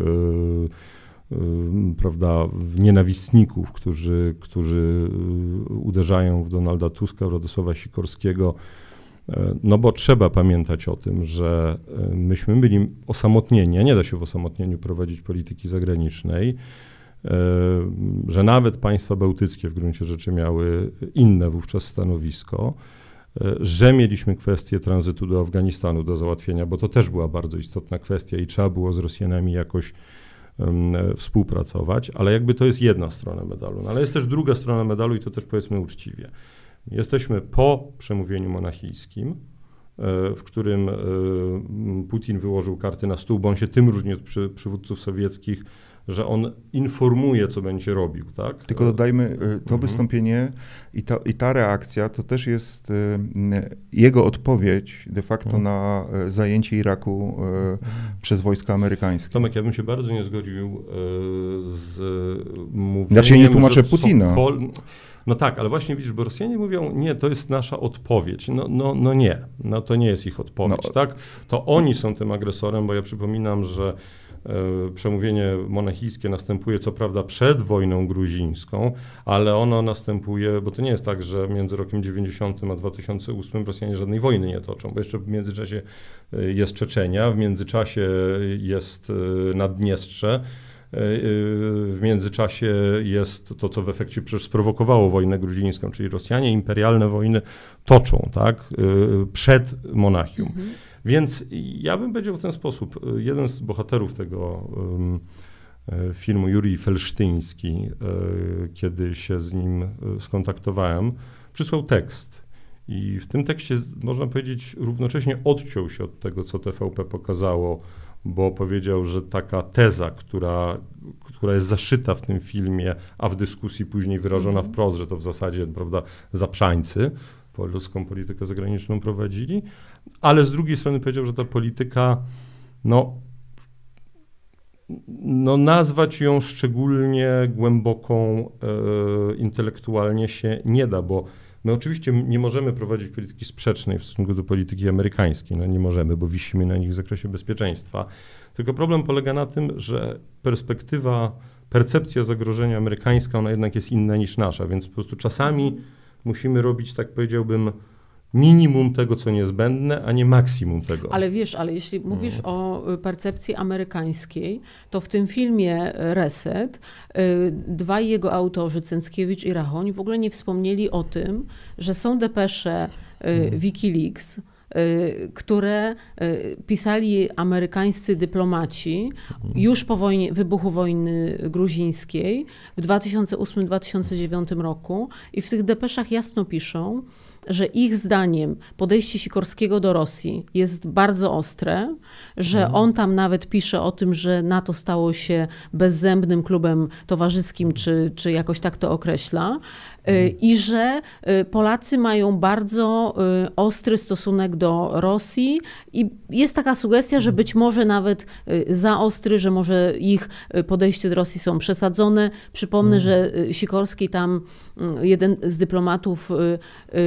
[SPEAKER 3] prawda, nienawistników, którzy, którzy y, uderzają w Donalda Tuska, Radosława Sikorskiego. E, no bo trzeba pamiętać o tym, że e, myśmy byli osamotnieni, a nie da się w osamotnieniu prowadzić polityki zagranicznej, e, że nawet państwa bałtyckie w gruncie rzeczy miały inne wówczas stanowisko, że mieliśmy kwestię tranzytu do Afganistanu do załatwienia, bo to też była bardzo istotna kwestia i trzeba było z Rosjanami jakoś współpracować, ale jakby to jest jedna strona medalu. No, ale jest też druga strona medalu i to też powiedzmy uczciwie. Jesteśmy po przemówieniu monachijskim, e, w którym e, Putin wyłożył karty na stół, bo on się tym różni od przy, przywódców sowieckich, że on informuje, co będzie robił, tak?
[SPEAKER 2] Tylko dodajmy, y, to mhm. wystąpienie i ta, i ta reakcja to też jest y, jego odpowiedź de facto mhm. na y, zajęcie Iraku mhm. przez wojska amerykańskie.
[SPEAKER 3] Tomek, ja bym się bardzo nie zgodził z mówieniem,
[SPEAKER 2] Znaczy ja nie tłumaczę Putina. Sokol...
[SPEAKER 3] No tak, ale właśnie widzisz, bo Rosjanie mówią, nie, to jest nasza odpowiedź. No, no, no nie, no to nie jest ich odpowiedź,
[SPEAKER 2] No.
[SPEAKER 3] tak? To oni są tym agresorem, bo ja przypominam, że przemówienie monachijskie następuje co prawda przed wojną gruzińską, ale ono następuje, bo to nie jest tak, że między rokiem 90 a 2008 Rosjanie żadnej wojny nie toczą, bo jeszcze w międzyczasie e, jest Czeczenia, w międzyczasie jest e, Naddniestrze, e, e, w międzyczasie jest to, co w efekcie przecież sprowokowało wojnę gruzińską, czyli Rosjanie imperialne wojny toczą, tak, e, przed Monachium. Więc ja bym powiedział w ten sposób. Jeden z bohaterów tego e, filmu, Jurij Felsztyński, e, kiedy się z nim e, skontaktowałem, przysłał tekst. I w tym tekście, można powiedzieć, równocześnie odciął się od tego, co TVP pokazało, bo powiedział, że taka teza, która, która jest zaszyta w tym filmie, a w dyskusji później wyrażona
[SPEAKER 4] Mhm.
[SPEAKER 3] wprost, że to w zasadzie, prawda, zaprzańcy polską politykę zagraniczną prowadzili, ale z drugiej strony powiedział, że ta polityka, no, no nazwać ją szczególnie głęboką e, intelektualnie się nie da, bo my oczywiście nie możemy prowadzić polityki sprzecznej w stosunku do polityki amerykańskiej, no nie możemy, bo wisimy na nich w zakresie bezpieczeństwa. Tylko problem polega na tym, że perspektywa, percepcja zagrożenia amerykańska, ona jednak jest inna niż nasza, więc po prostu czasami musimy robić, tak powiedziałbym, minimum tego, co niezbędne, a nie maksimum tego.
[SPEAKER 4] Ale wiesz, ale jeśli mówisz o y, percepcji amerykańskiej, to w tym filmie y, Reset y, dwaj jego autorzy, Cęckiewicz i Rachoń, w ogóle nie wspomnieli o tym, że są depesze y, Wikileaks, które y, pisali amerykańscy dyplomaci już po wojnie, wybuchu wojny gruzińskiej w 2008-2009 roku i w tych depeszach jasno piszą, że ich zdaniem podejście Sikorskiego do Rosji jest bardzo ostre, że on tam nawet pisze o tym, że NATO stało się bezzębnym klubem towarzyskim, czy, czy jakoś tak to określa, y, i że y, Polacy mają bardzo y, ostry stosunek do Rosji i jest taka sugestia, że być może nawet y, za ostry, że może ich y, podejście do Rosji są przesadzone. Przypomnę, że y, Sikorski tam, y, jeden z dyplomatów y,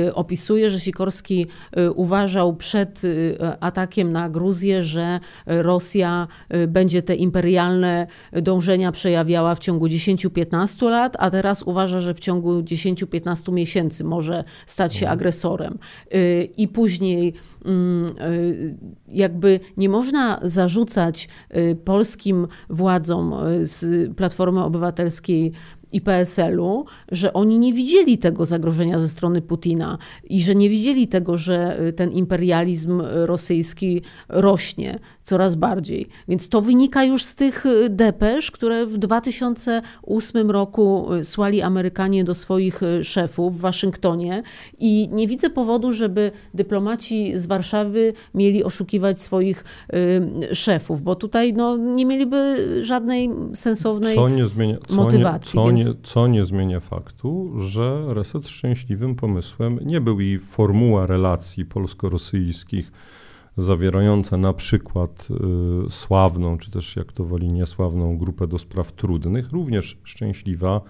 [SPEAKER 4] y, opisuje, że Sikorski y, uważał przed y, atakiem na Gruzję, że y, Rosja y, będzie te imperialne dążenia przejawiała w ciągu 10-15 lat, a teraz uważa, że w ciągu 10-15 miesięcy może stać się agresorem. Y, I później mm, y, jakby nie można zarzucać y, polskim władzom z Platformy Obywatelskiej i PSL-u, że oni nie widzieli tego zagrożenia ze strony Putina i że nie widzieli tego, że y, ten imperializm y, rosyjski rośnie coraz bardziej. Więc to wynika już z tych y, depesz, które w 2008 roku słali Amerykanie do swoich szefów w Waszyngtonie i nie widzę powodu, żeby dyplomaci z Warszawy mieli oszukiwać swoich szefów, bo tutaj no, nie mieliby żadnej sensownej
[SPEAKER 3] Co nie zmienia, co
[SPEAKER 4] motywacji,
[SPEAKER 3] Nie, co,
[SPEAKER 4] więc-
[SPEAKER 3] nie, co nie zmienia faktu, że reset szczęśliwym pomysłem nie był i formuła relacji polsko-rosyjskich zawierająca na przykład y, sławną, czy też jak to woli niesławną grupę do spraw trudnych, również szczęśliwa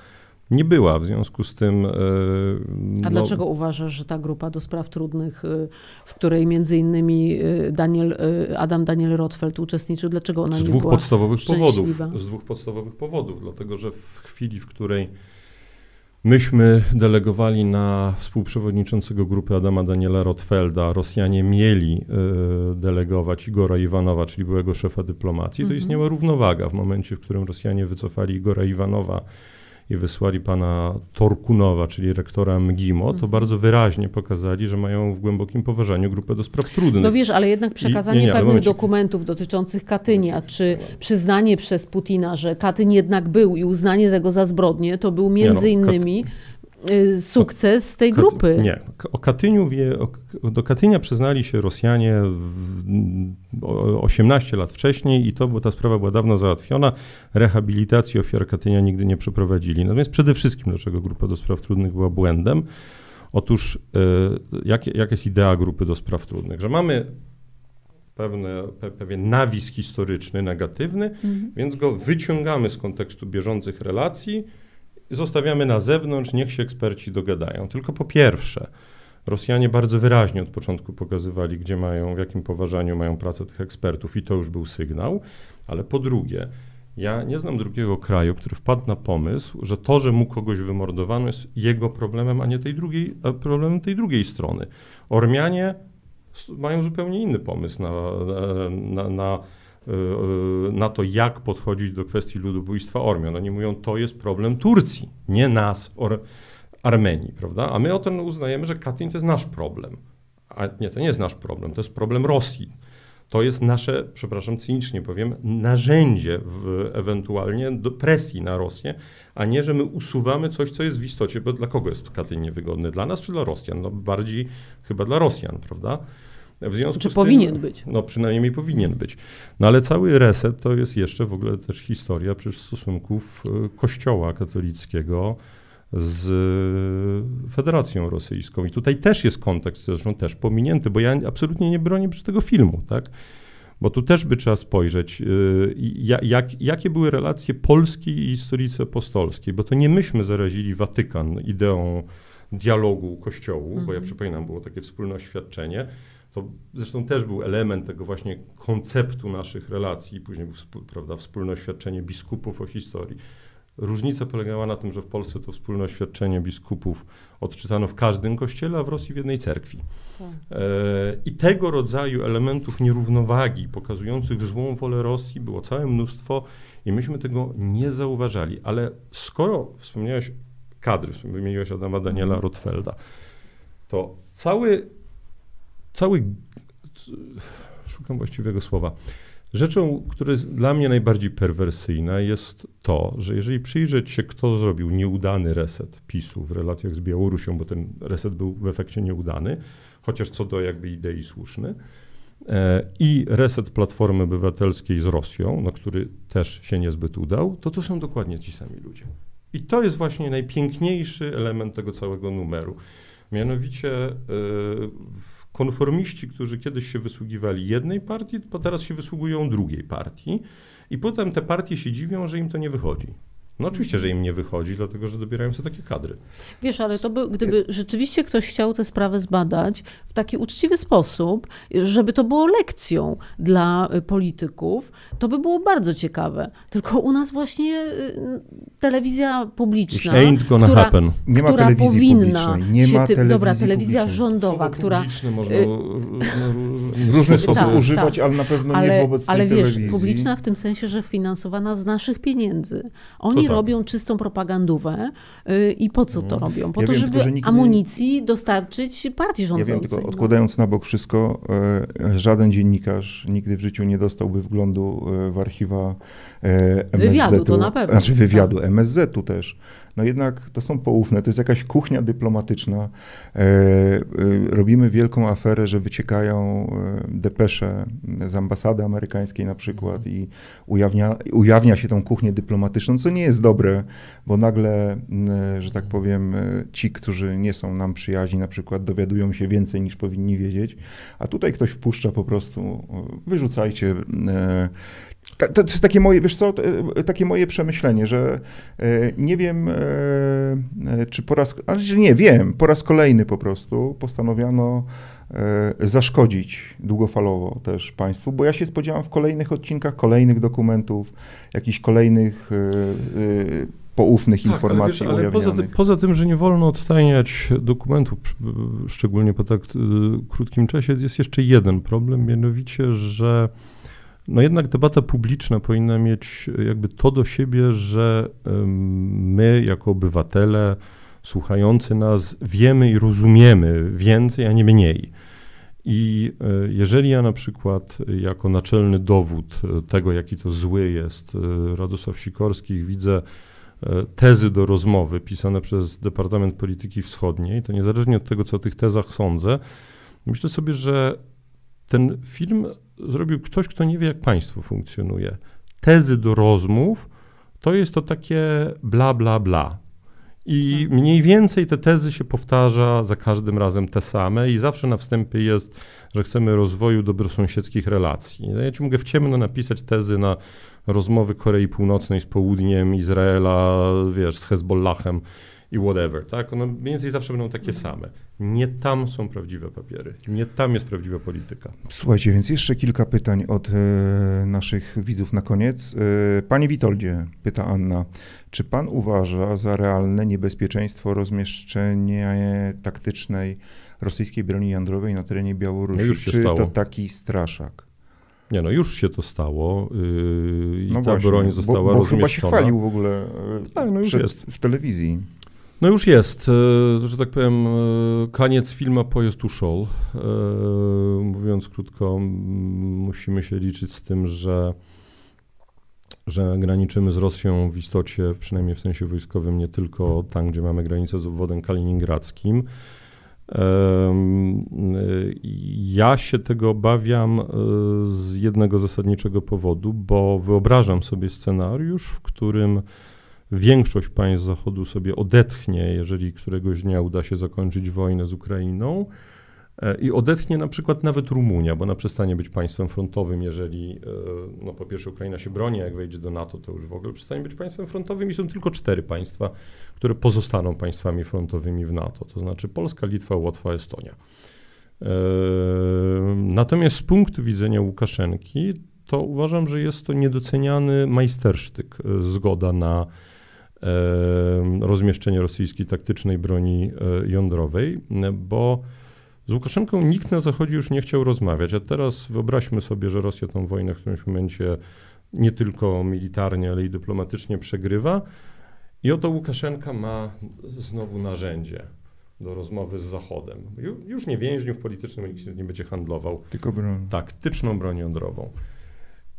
[SPEAKER 3] nie była. W związku z tym... y,
[SPEAKER 4] A
[SPEAKER 3] no,
[SPEAKER 4] dlaczego uważasz, że ta grupa do spraw trudnych, y, w której między innymi y, Daniel, Adam Daniel Rotfeld uczestniczył, dlaczego ona
[SPEAKER 3] Z
[SPEAKER 4] nie
[SPEAKER 3] dwóch
[SPEAKER 4] była
[SPEAKER 3] podstawowych powodów. Z dwóch podstawowych powodów, dlatego że w chwili, w której myśmy delegowali na współprzewodniczącego grupy Adama Daniela Rotfelda, Rosjanie mieli delegować Igora Iwanowa, czyli byłego szefa dyplomacji, to
[SPEAKER 4] Mhm.
[SPEAKER 3] istniała równowaga w momencie, w którym Rosjanie wycofali Igora Iwanowa i wysłali pana Torkunowa, czyli rektora MGIMO,
[SPEAKER 4] Mhm.
[SPEAKER 3] to bardzo wyraźnie pokazali, że mają w głębokim poważaniu grupę do spraw trudnych.
[SPEAKER 4] No wiesz, ale jednak przekazanie
[SPEAKER 3] nie, ale
[SPEAKER 4] pewnych
[SPEAKER 3] momencik.
[SPEAKER 4] dokumentów dotyczących Katynia, czy przyznanie przez Putina, że Katyn jednak był i uznanie tego za zbrodnię, to był między
[SPEAKER 3] Nie no, Kat-
[SPEAKER 4] innymi y, sukces tej grupy.
[SPEAKER 3] Nie. O Katyniu wie, do Katynia przyznali się Rosjanie w, o- 18 lat wcześniej i to, bo ta sprawa była dawno załatwiona. Rehabilitacji ofiar Katynia nigdy nie przeprowadzili. Natomiast przede wszystkim, dlaczego Grupa do Spraw Trudnych była błędem? Otóż, y, jak, jak jest idea Grupy do Spraw Trudnych? Że mamy pewne, pe, pewien nawis historyczny, negatywny,
[SPEAKER 4] Mhm.
[SPEAKER 3] więc go wyciągamy z kontekstu bieżących relacji, zostawiamy na zewnątrz, niech się eksperci dogadają. Tylko po pierwsze, Rosjanie bardzo wyraźnie od początku pokazywali, gdzie mają, w jakim poważaniu mają pracę tych ekspertów, i to już był sygnał. Ale po drugie, ja nie znam drugiego kraju, który wpadł na pomysł, że to, że mu kogoś wymordowano, jest jego problemem, a nie tej drugiej, problemem tej drugiej strony. Ormianie mają zupełnie inny pomysł na, na, na, na to, jak podchodzić do kwestii ludobójstwa Ormian. Oni mówią, to jest problem Turcji, nie nas, or, Armenii, prawda? A my o tym uznajemy, że Katyn to jest nasz problem. A nie, to nie jest nasz problem, to jest problem Rosji. To jest nasze, przepraszam, cynicznie powiem, narzędzie w, ewentualnie do presji na Rosję, a nie, że my usuwamy coś, co jest w istocie, bo dla kogo jest Katyn niewygodny? Dla nas czy dla Rosjan? No bardziej chyba dla Rosjan, prawda?
[SPEAKER 4] W związku czy z powinien tym, być?
[SPEAKER 3] No przynajmniej powinien być. No ale cały reset to jest jeszcze w ogóle też historia przecież stosunków e, Kościoła katolickiego z Federacją Rosyjską. I tutaj też jest kontekst, zresztą też pominięty, bo ja absolutnie nie bronię przy tego filmu, tak? Bo tu też by trzeba spojrzeć, y, jak, jakie były relacje Polski i stolicy apostolskiej, bo to nie myśmy zarazili Watykan ideą dialogu Kościołu, mhm. bo ja mhm. przypominam, było takie wspólne oświadczenie. To zresztą też był element tego właśnie konceptu naszych relacji, później był prawda, wspólne oświadczenie biskupów o historii. Różnica polegała na tym, że w Polsce to wspólne oświadczenie biskupów odczytano w każdym kościele, a w Rosji w jednej cerkwi. Tak. E, I tego rodzaju elementów nierównowagi, pokazujących złą wolę Rosji, było całe mnóstwo i myśmy tego nie zauważali. Ale skoro wspomniałeś kadry, wymieniłeś Adama Daniela mhm. Rotfelda, to cały, cały, szukam właściwego słowa, Rzeczą, która jest dla mnie najbardziej perwersyjna, jest to, że jeżeli przyjrzeć się, kto zrobił nieudany reset PiSu w relacjach z Białorusią, bo ten reset był w efekcie nieudany, chociaż co do jakby idei słuszny, e, i reset Platformy Obywatelskiej z Rosją, no, który też się niezbyt udał, to to są dokładnie ci sami ludzie. I to jest właśnie najpiękniejszy element tego całego numeru. Mianowicie e, konformiści, którzy kiedyś się wysługiwali jednej partii, teraz się wysługują drugiej partii. I potem te partie się dziwią, że im to nie wychodzi. No oczywiście, że im nie wychodzi, dlatego że dobierają sobie takie kadry.
[SPEAKER 4] Wiesz, ale to by, gdyby rzeczywiście ktoś chciał tę sprawę zbadać w taki uczciwy sposób, żeby to było lekcją dla y, polityków, to by było bardzo ciekawe. Tylko u nas właśnie y, telewizja publiczna,
[SPEAKER 3] ain't gonna
[SPEAKER 4] która,
[SPEAKER 3] happen.
[SPEAKER 2] Nie ma
[SPEAKER 4] która powinna
[SPEAKER 2] nie ma
[SPEAKER 4] się, dobra, telewizja publicznej. rządowa,
[SPEAKER 3] Słowo
[SPEAKER 4] która
[SPEAKER 3] można
[SPEAKER 2] y, w różny sposób tak, używać, tak. ale na pewno ale, nie wobec
[SPEAKER 4] ale
[SPEAKER 2] tej
[SPEAKER 4] wiesz,
[SPEAKER 2] telewizji.
[SPEAKER 4] publiczna w tym sensie, że finansowana z naszych pieniędzy. Oni tak. robią czystą propagandówę yy, i po co to mhm. robią? Po
[SPEAKER 2] ja
[SPEAKER 4] to,
[SPEAKER 2] wiem,
[SPEAKER 4] żeby
[SPEAKER 2] tylko,
[SPEAKER 4] amunicji nie... dostarczyć partii rządzącej.
[SPEAKER 2] Ja wiem, tylko odkładając na bok wszystko, e, żaden dziennikarz nigdy w życiu nie dostałby wglądu e, w archiwa e, MSZ-u.
[SPEAKER 4] Wywiadu to na pewno.
[SPEAKER 2] Znaczy wywiadu tak. MSZ-u też no jednak to są poufne, to jest jakaś kuchnia dyplomatyczna. E, e, robimy wielką aferę, że wyciekają e, depesze z ambasady amerykańskiej na przykład i ujawnia, ujawnia się tą kuchnię dyplomatyczną, co nie jest dobre, bo nagle, że tak powiem, ci, którzy nie są nam przyjaźni, na przykład dowiadują się więcej niż powinni wiedzieć, a tutaj ktoś wpuszcza po prostu, wyrzucajcie to, to jest takie moje, wiesz co, takie moje przemyślenie, że e, nie wiem, e, e, czy po raz, znaczy nie, wiem, po raz kolejny po prostu postanowiono zaszkodzić długofalowo też państwu, bo ja się spodziewam w kolejnych odcinkach kolejnych dokumentów, jakichś kolejnych poufnych
[SPEAKER 3] tak,
[SPEAKER 2] informacji
[SPEAKER 3] ale, wiesz, ale poza, tym, poza tym, że nie wolno odtajniać dokumentów, szczególnie po tak krótkim czasie, jest jeszcze jeden problem, mianowicie, że no jednak debata publiczna powinna mieć jakby to do siebie, że my jako obywatele słuchający nas wiemy i rozumiemy więcej, a nie mniej. I e, jeżeli ja na przykład jako naczelny dowód e, tego, jaki to zły jest e, Radosław Sikorskich, widzę tezy do rozmowy pisane przez Departament Polityki Wschodniej, to niezależnie od tego, co o tych tezach sądzę, myślę sobie, że ten film zrobił ktoś, kto nie wie, jak państwo funkcjonuje. Tezy do rozmów to jest to takie bla, bla, bla. I mhm. mniej więcej te tezy się powtarza za każdym razem te same i zawsze na wstępie jest, że chcemy rozwoju dobrosąsiedzkich relacji. No ja ci mogę w ciemno napisać tezy na rozmowy Korei Północnej z południem, Izraela, wiesz, z Hezbollahem i whatever, tak? One mniej więcej zawsze będą takie same. Nie tam są prawdziwe papiery, nie tam jest prawdziwa polityka.
[SPEAKER 2] Słuchajcie, więc jeszcze kilka pytań od e, naszych widzów na koniec. E, Panie Witoldzie, pyta Anna, czy pan uważa za realne niebezpieczeństwo rozmieszczenia taktycznej rosyjskiej broni jądrowej na terenie Białorusi?
[SPEAKER 3] No już się
[SPEAKER 2] czy
[SPEAKER 3] stało.
[SPEAKER 2] to taki straszak?
[SPEAKER 3] Nie no, już się to stało yy, i
[SPEAKER 2] No
[SPEAKER 3] ta
[SPEAKER 2] właśnie,
[SPEAKER 3] broń została
[SPEAKER 2] bo, bo chyba się
[SPEAKER 3] rozmieszczona.
[SPEAKER 2] chwalił w ogóle e,
[SPEAKER 3] Tak, no już
[SPEAKER 2] przed,
[SPEAKER 3] jest.
[SPEAKER 2] w telewizji.
[SPEAKER 3] No już jest, e, że tak powiem, e, koniec filmu pojazd uszol. E, Mówiąc krótko, musimy się liczyć z tym, że, że graniczymy z Rosją w istocie, przynajmniej w sensie wojskowym, nie tylko tam, gdzie mamy granicę z obwodem kaliningradzkim. Ja się tego obawiam z jednego zasadniczego powodu, bo wyobrażam sobie scenariusz, w którym większość państw Zachodu sobie odetchnie, jeżeli któregoś dnia uda się zakończyć wojnę z Ukrainą. e, I odetchnie na przykład nawet Rumunia, bo ona przestanie być państwem frontowym, jeżeli e, no po pierwsze Ukraina się broni, jak wejdzie do NATO, to już w ogóle przestanie być państwem frontowym i są tylko cztery państwa, które pozostaną państwami frontowymi w NATO, to znaczy Polska, Litwa, Łotwa, Estonia. E, Natomiast z punktu widzenia Łukaszenki, to uważam, że jest to niedoceniany majstersztyk, zgoda na rozmieszczenie rosyjskiej taktycznej broni e, jądrowej, bo z Łukaszenką nikt na Zachodzie już nie chciał rozmawiać, a teraz wyobraźmy sobie, że Rosja tą wojnę w którymś momencie nie tylko militarnie, ale i dyplomatycznie przegrywa i oto Łukaszenka ma znowu narzędzie do rozmowy z Zachodem. Ju- Już nie więźniów politycznych, nikt nie będzie handlował
[SPEAKER 2] Tylko broń.
[SPEAKER 3] taktyczną broń jądrową.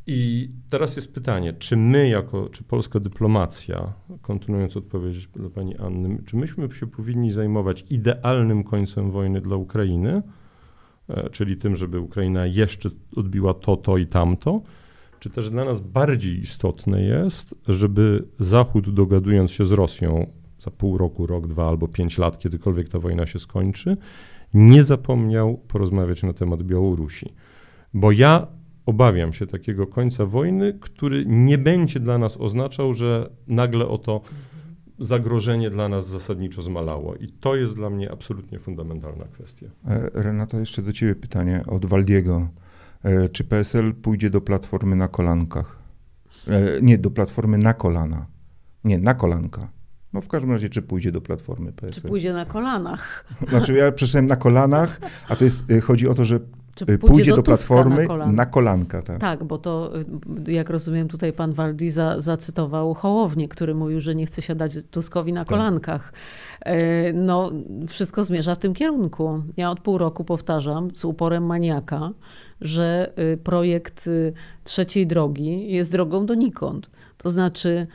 [SPEAKER 3] I teraz jest pytanie, czy my jako, czy polska dyplomacja, kontynuując odpowiedź dla pani Anny, czy myśmy się powinni zajmować idealnym końcem wojny dla Ukrainy, e, czyli tym, żeby Ukraina jeszcze odbiła to, to i tamto, czy też dla nas bardziej istotne jest, żeby Zachód dogadując się z Rosją za pół roku, rok, dwa albo pięć lat, kiedykolwiek ta wojna się skończy, nie zapomniał porozmawiać na temat Białorusi. Bo ja obawiam się takiego końca wojny, który nie będzie dla nas oznaczał, że nagle oto zagrożenie dla nas zasadniczo zmalało. I to jest dla mnie absolutnie fundamentalna kwestia.
[SPEAKER 2] E, Renata, jeszcze do ciebie pytanie od Waldiego. E, Czy PSL pójdzie do Platformy na kolankach? E, Nie, do Platformy na kolana. Nie, na kolanka. No w każdym razie, czy pójdzie do Platformy
[SPEAKER 4] Czy
[SPEAKER 2] PSL?
[SPEAKER 4] pójdzie na kolanach?
[SPEAKER 2] Znaczy ja przeczytałem na kolanach, a to jest, chodzi o to, że
[SPEAKER 4] Czy pójdzie,
[SPEAKER 2] pójdzie
[SPEAKER 4] do,
[SPEAKER 2] do Platformy
[SPEAKER 4] na kolanach?
[SPEAKER 2] na kolanka, tak.
[SPEAKER 4] Tak, bo to, y, jak rozumiem, tutaj pan Waldi za, zacytował Hołownię, który mówił, że nie chce siadać Tuskowi na kolankach. E, No, wszystko zmierza w tym kierunku. Ja od pół roku powtarzam z uporem maniaka, że y, projekt y, trzeciej drogi jest drogą donikąd. To znaczy,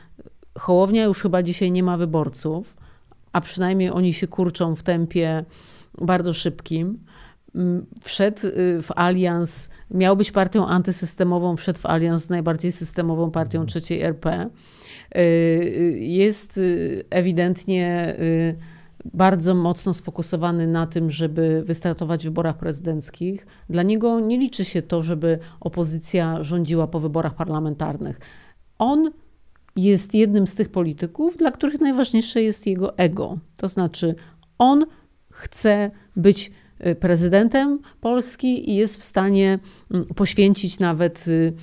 [SPEAKER 4] Hołownia już chyba dzisiaj nie ma wyborców, a przynajmniej oni się kurczą w tempie bardzo szybkim. Mm, Wszedł y, w alians, miał być partią antysystemową, wszedł w alians z najbardziej systemową partią trzeciej RP. Y, y, Jest ewidentnie bardzo mocno sfokusowany na tym, żeby wystartować w wyborach prezydenckich. Dla niego nie liczy się to, żeby opozycja rządziła po wyborach parlamentarnych. On jest jednym z tych polityków, dla których najważniejsze jest jego ego. To znaczy, on chce być prezydentem Polski i jest w stanie mm, poświęcić nawet y,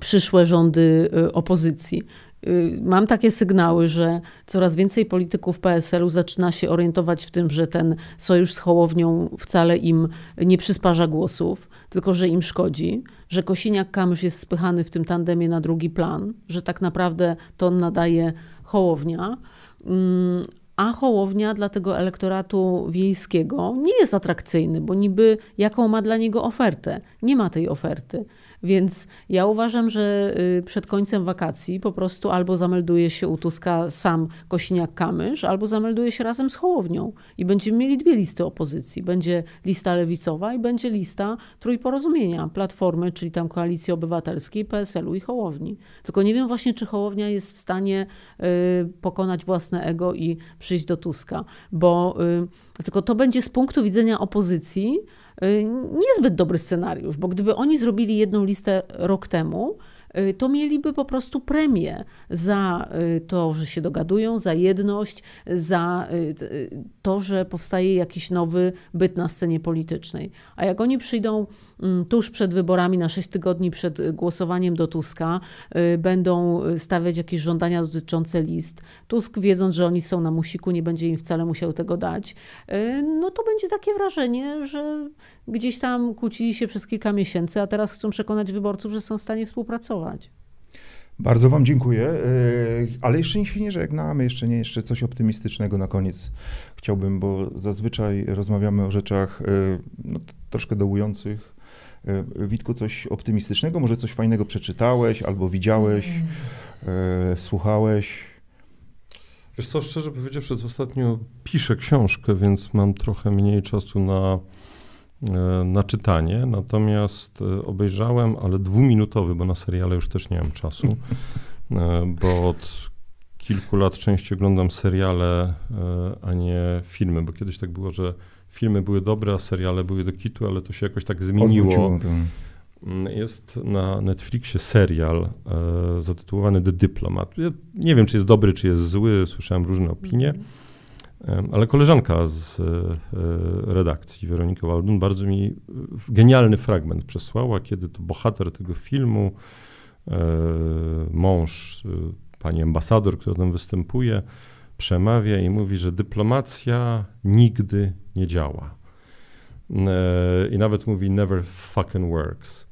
[SPEAKER 4] przyszłe rządy y, opozycji. Y, Mam takie sygnały, że coraz więcej polityków PSL-u zaczyna się orientować w tym, że ten sojusz z Hołownią wcale im nie przysparza głosów, tylko że im szkodzi, że Kosiniak-Kamysz jest spychany w tym tandemie na drugi plan, że tak naprawdę to on nadaje Hołownia. A Hołownia dla tego elektoratu wiejskiego nie jest atrakcyjny, bo niby jaką ma dla niego ofertę? Nie ma tej oferty. Więc ja uważam, że y, przed końcem wakacji po prostu albo zamelduje się u Tuska sam Kosiniak-Kamysz, albo zamelduje się razem z Hołownią. I będziemy mieli dwie listy opozycji. Będzie lista lewicowa i będzie lista trójporozumienia Platformy, czyli tam Koalicji Obywatelskiej, PSL-u i Hołowni. Tylko nie wiem właśnie, czy Hołownia jest w stanie y, pokonać własne ego i przyjść do Tuska, bo y, tylko to będzie z punktu widzenia opozycji niezbyt dobry scenariusz, bo gdyby oni zrobili jedną listę rok temu, y, to mieliby po prostu premię za y, to, że się dogadują, za jedność, za to, że powstaje jakiś nowy byt na scenie politycznej. A jak oni przyjdą tuż przed wyborami, na 6 tygodni przed głosowaniem do Tuska, będą stawiać jakieś żądania dotyczące list, Tusk wiedząc, że oni są na musiku, nie będzie im wcale musiał tego dać, no to będzie takie wrażenie, że gdzieś tam kłócili się przez kilka miesięcy, a teraz chcą przekonać wyborców, że są w stanie współpracować.
[SPEAKER 2] Bardzo Wam dziękuję, ale jeszcze nie nie żegnamy, jeszcze nie, jeszcze coś optymistycznego na koniec chciałbym, bo zazwyczaj rozmawiamy o rzeczach no, troszkę dołujących. E, Witku, coś optymistycznego, może coś fajnego przeczytałeś albo widziałeś, mm. słuchałeś?
[SPEAKER 3] Wiesz co, szczerze powiedziawszy, ostatnio piszę książkę, więc mam trochę mniej czasu na E, na czytanie, natomiast e, obejrzałem, ale dwuminutowy, bo na seriale już też nie mam czasu, e, bo od kilku lat częściej oglądam seriale, a nie filmy, bo kiedyś tak było, że filmy były dobre, a seriale były do kitu, ale to się jakoś tak zmieniło. Mm, jest na Netflixie serial e, zatytułowany The Diplomat. Ja nie wiem, czy jest dobry, czy jest zły, słyszałem różne opinie. -hmm. Ale koleżanka z e, redakcji, Weronika Waldun, bardzo mi genialny fragment przesłała, kiedy to bohater tego filmu, e, mąż e, pani ambasador, która tam występuje, przemawia i mówi, że dyplomacja nigdy nie działa. I nawet mówi never fucking works.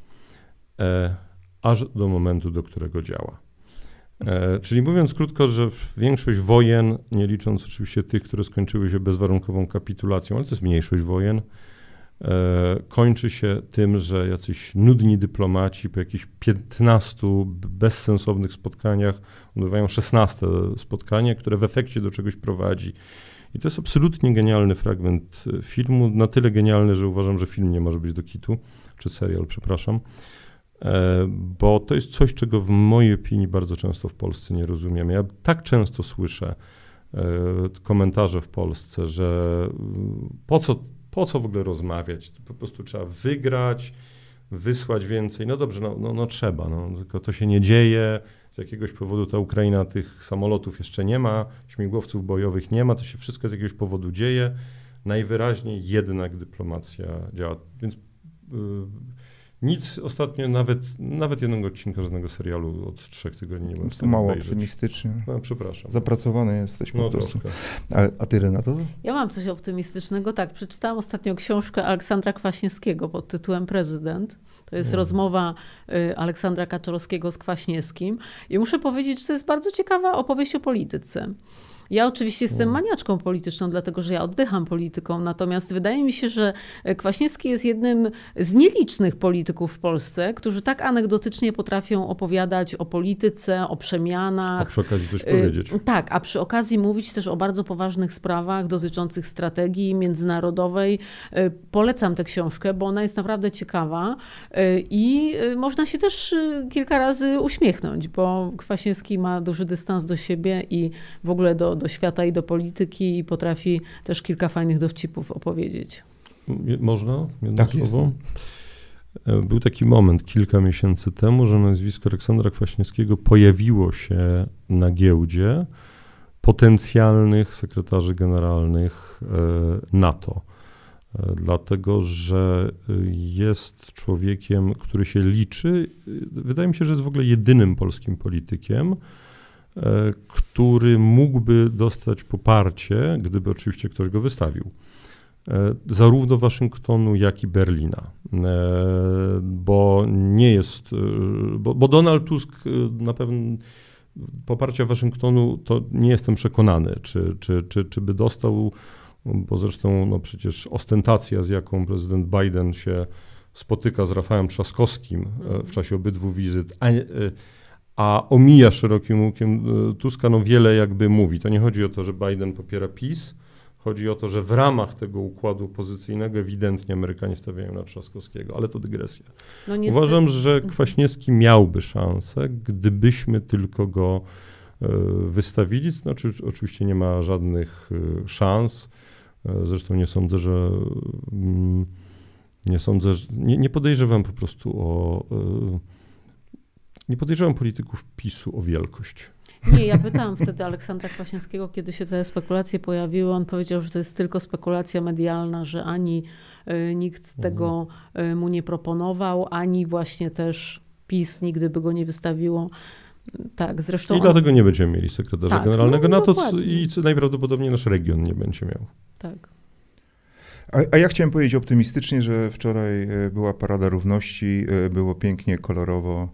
[SPEAKER 3] Aż do momentu, do którego działa. E, czyli mówiąc krótko, że większość wojen, nie licząc oczywiście tych, które skończyły się bezwarunkową kapitulacją, ale to jest mniejszość wojen, e, kończy się tym, że jacyś nudni dyplomaci po jakichś 15 bezsensownych spotkaniach odbywają 16 spotkanie, które w efekcie do czegoś prowadzi. I to jest absolutnie genialny fragment filmu, na tyle genialny, że uważam, że film nie może być do kitu, czy serial, przepraszam. E, bo to jest coś, czego w mojej opinii bardzo często w Polsce nie rozumiemy. Ja tak często słyszę e, komentarze w Polsce, że mm, po co, po co w ogóle rozmawiać? Po prostu trzeba wygrać, wysłać więcej. No dobrze, no, no, no trzeba, no, tylko to się nie dzieje. Z jakiegoś powodu ta Ukraina tych samolotów jeszcze nie ma, śmigłowców bojowych nie ma, to się wszystko z jakiegoś powodu dzieje. Najwyraźniej jednak dyplomacja działa. Więc yy, nic ostatnio, nawet, nawet jednego odcinka żadnego serialu od trzech tygodni nie mam w
[SPEAKER 2] stanie Mało obejrzeć. optymistycznie.
[SPEAKER 3] No, przepraszam.
[SPEAKER 2] Zapracowany jesteś po
[SPEAKER 3] no,
[SPEAKER 2] prostu. A, a ty, Renato?
[SPEAKER 4] Ja mam coś optymistycznego. Tak, przeczytałam ostatnio książkę Aleksandra Kwaśniewskiego pod tytułem Prezydent. To jest hmm. rozmowa y, Aleksandra Kaczorowskiego z Kwaśniewskim. I muszę powiedzieć, że to jest bardzo ciekawa opowieść o polityce. Ja oczywiście jestem mm. maniaczką polityczną, dlatego że ja oddycham polityką, natomiast wydaje mi się, że Kwaśniewski jest jednym z nielicznych polityków w Polsce, którzy tak anegdotycznie potrafią opowiadać o polityce, o przemianach.
[SPEAKER 3] A przy okazji coś powiedzieć.
[SPEAKER 4] Tak, a przy okazji mówić też o bardzo poważnych sprawach dotyczących strategii międzynarodowej. Y, polecam tę książkę, bo ona jest naprawdę ciekawa y, i y, można się też kilka razy uśmiechnąć, bo Kwaśniewski ma duży dystans do siebie i w ogóle do, do świata i do polityki i potrafi też kilka fajnych dowcipów opowiedzieć.
[SPEAKER 3] Można? Jedno tak słowo? Jest. E, był taki moment kilka miesięcy temu, że nazwisko Aleksandra Kwaśniewskiego pojawiło się na giełdzie potencjalnych sekretarzy generalnych e, NATO. E, dlatego, że jest człowiekiem, który się liczy. Wydaje mi się, że jest w ogóle jedynym polskim politykiem, który mógłby dostać poparcie, gdyby oczywiście ktoś go wystawił. E, zarówno Waszyngtonu, jak i Berlina. E, bo nie jest, bo, bo Donald Tusk na pewno poparcia Waszyngtonu to nie jestem przekonany, czy, czy, czy, czy by dostał, bo zresztą no przecież ostentacja, z jaką prezydent Biden się spotyka z Rafałem Trzaskowskim w czasie obydwu wizyt, a, a omija szerokim łukiem e, Tuska, no wiele jakby mówi. To nie chodzi o to, że Biden popiera PiS, chodzi o to, że w ramach tego układu opozycyjnego ewidentnie Amerykanie stawiają na Trzaskowskiego, ale to dygresja. No Uważam, że. Kwaśniewski miałby szansę, gdybyśmy tylko go e, wystawili. To znaczy, oczywiście nie ma żadnych e, szans. Zresztą nie sądzę, że mm, nie sądzę, że, nie, nie podejrzewam po prostu o nie podejrzewam polityków PiSu o wielkość.
[SPEAKER 4] Nie, ja pytałam wtedy Aleksandra Kwaśniewskiego, kiedy się te spekulacje pojawiły. On powiedział, że to jest tylko spekulacja medialna, że ani y, nikt
[SPEAKER 3] Mhm.
[SPEAKER 4] tego y, mu nie proponował, ani właśnie też PiS nigdy by go nie wystawiło. Tak, zresztą.
[SPEAKER 3] I
[SPEAKER 4] on-
[SPEAKER 3] dlatego nie będziemy mieli sekretarza
[SPEAKER 4] Tak,
[SPEAKER 3] generalnego
[SPEAKER 4] no,
[SPEAKER 3] na to, co,
[SPEAKER 4] dokładnie.
[SPEAKER 3] i co najprawdopodobniej nasz region nie będzie miał.
[SPEAKER 4] Tak.
[SPEAKER 2] A, a ja chciałem powiedzieć optymistycznie, że wczoraj e, była Parada Równości, e, było pięknie, kolorowo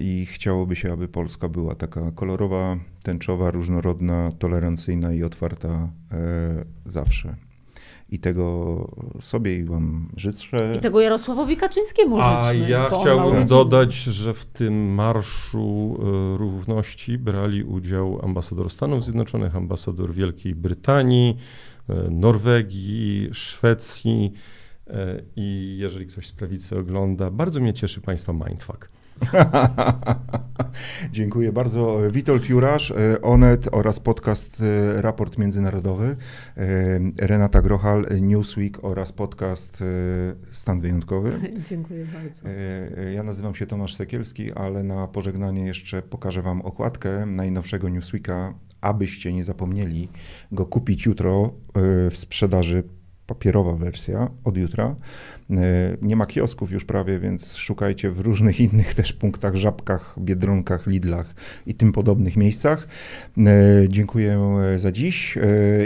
[SPEAKER 2] i chciałoby się, aby Polska była taka kolorowa, tęczowa, różnorodna, tolerancyjna i otwarta e, zawsze. I tego sobie i wam życzę.
[SPEAKER 4] I tego Jarosławowi Kaczyńskiemu
[SPEAKER 3] A
[SPEAKER 4] życzmy.
[SPEAKER 3] ja
[SPEAKER 4] on ma
[SPEAKER 3] chciałbym dodać, że w tym marszu e, równości brali udział ambasador Stanów Zjednoczonych, ambasador Wielkiej Brytanii, e, Norwegii, Szwecji. e, I jeżeli ktoś z prawicy ogląda, bardzo mnie cieszy Państwa mindfuck.
[SPEAKER 2] Dziękuję bardzo. Witold Jurasz, e, Onet oraz podcast e, Raport Międzynarodowy, e, Renata Grochal, Newsweek oraz podcast Stan Wyjątkowy.
[SPEAKER 4] Dziękuję bardzo.
[SPEAKER 2] Ja nazywam się Tomasz Sekielski, ale na pożegnanie jeszcze pokażę Wam okładkę najnowszego Newsweeka, abyście nie zapomnieli go kupić jutro w sprzedaży. Papierowa wersja od jutra. E, Nie ma kiosków już prawie, więc szukajcie w różnych innych też punktach, żabkach, biedronkach, lidlach i tym podobnych miejscach. E, Dziękuję za dziś e,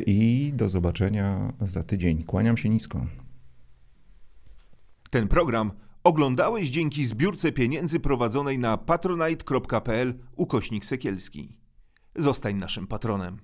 [SPEAKER 2] i do zobaczenia za tydzień. Kłaniam się nisko.
[SPEAKER 1] Ten program oglądałeś dzięki zbiórce pieniędzy prowadzonej na patronite.pl ukośnik sekielski. Zostań naszym patronem.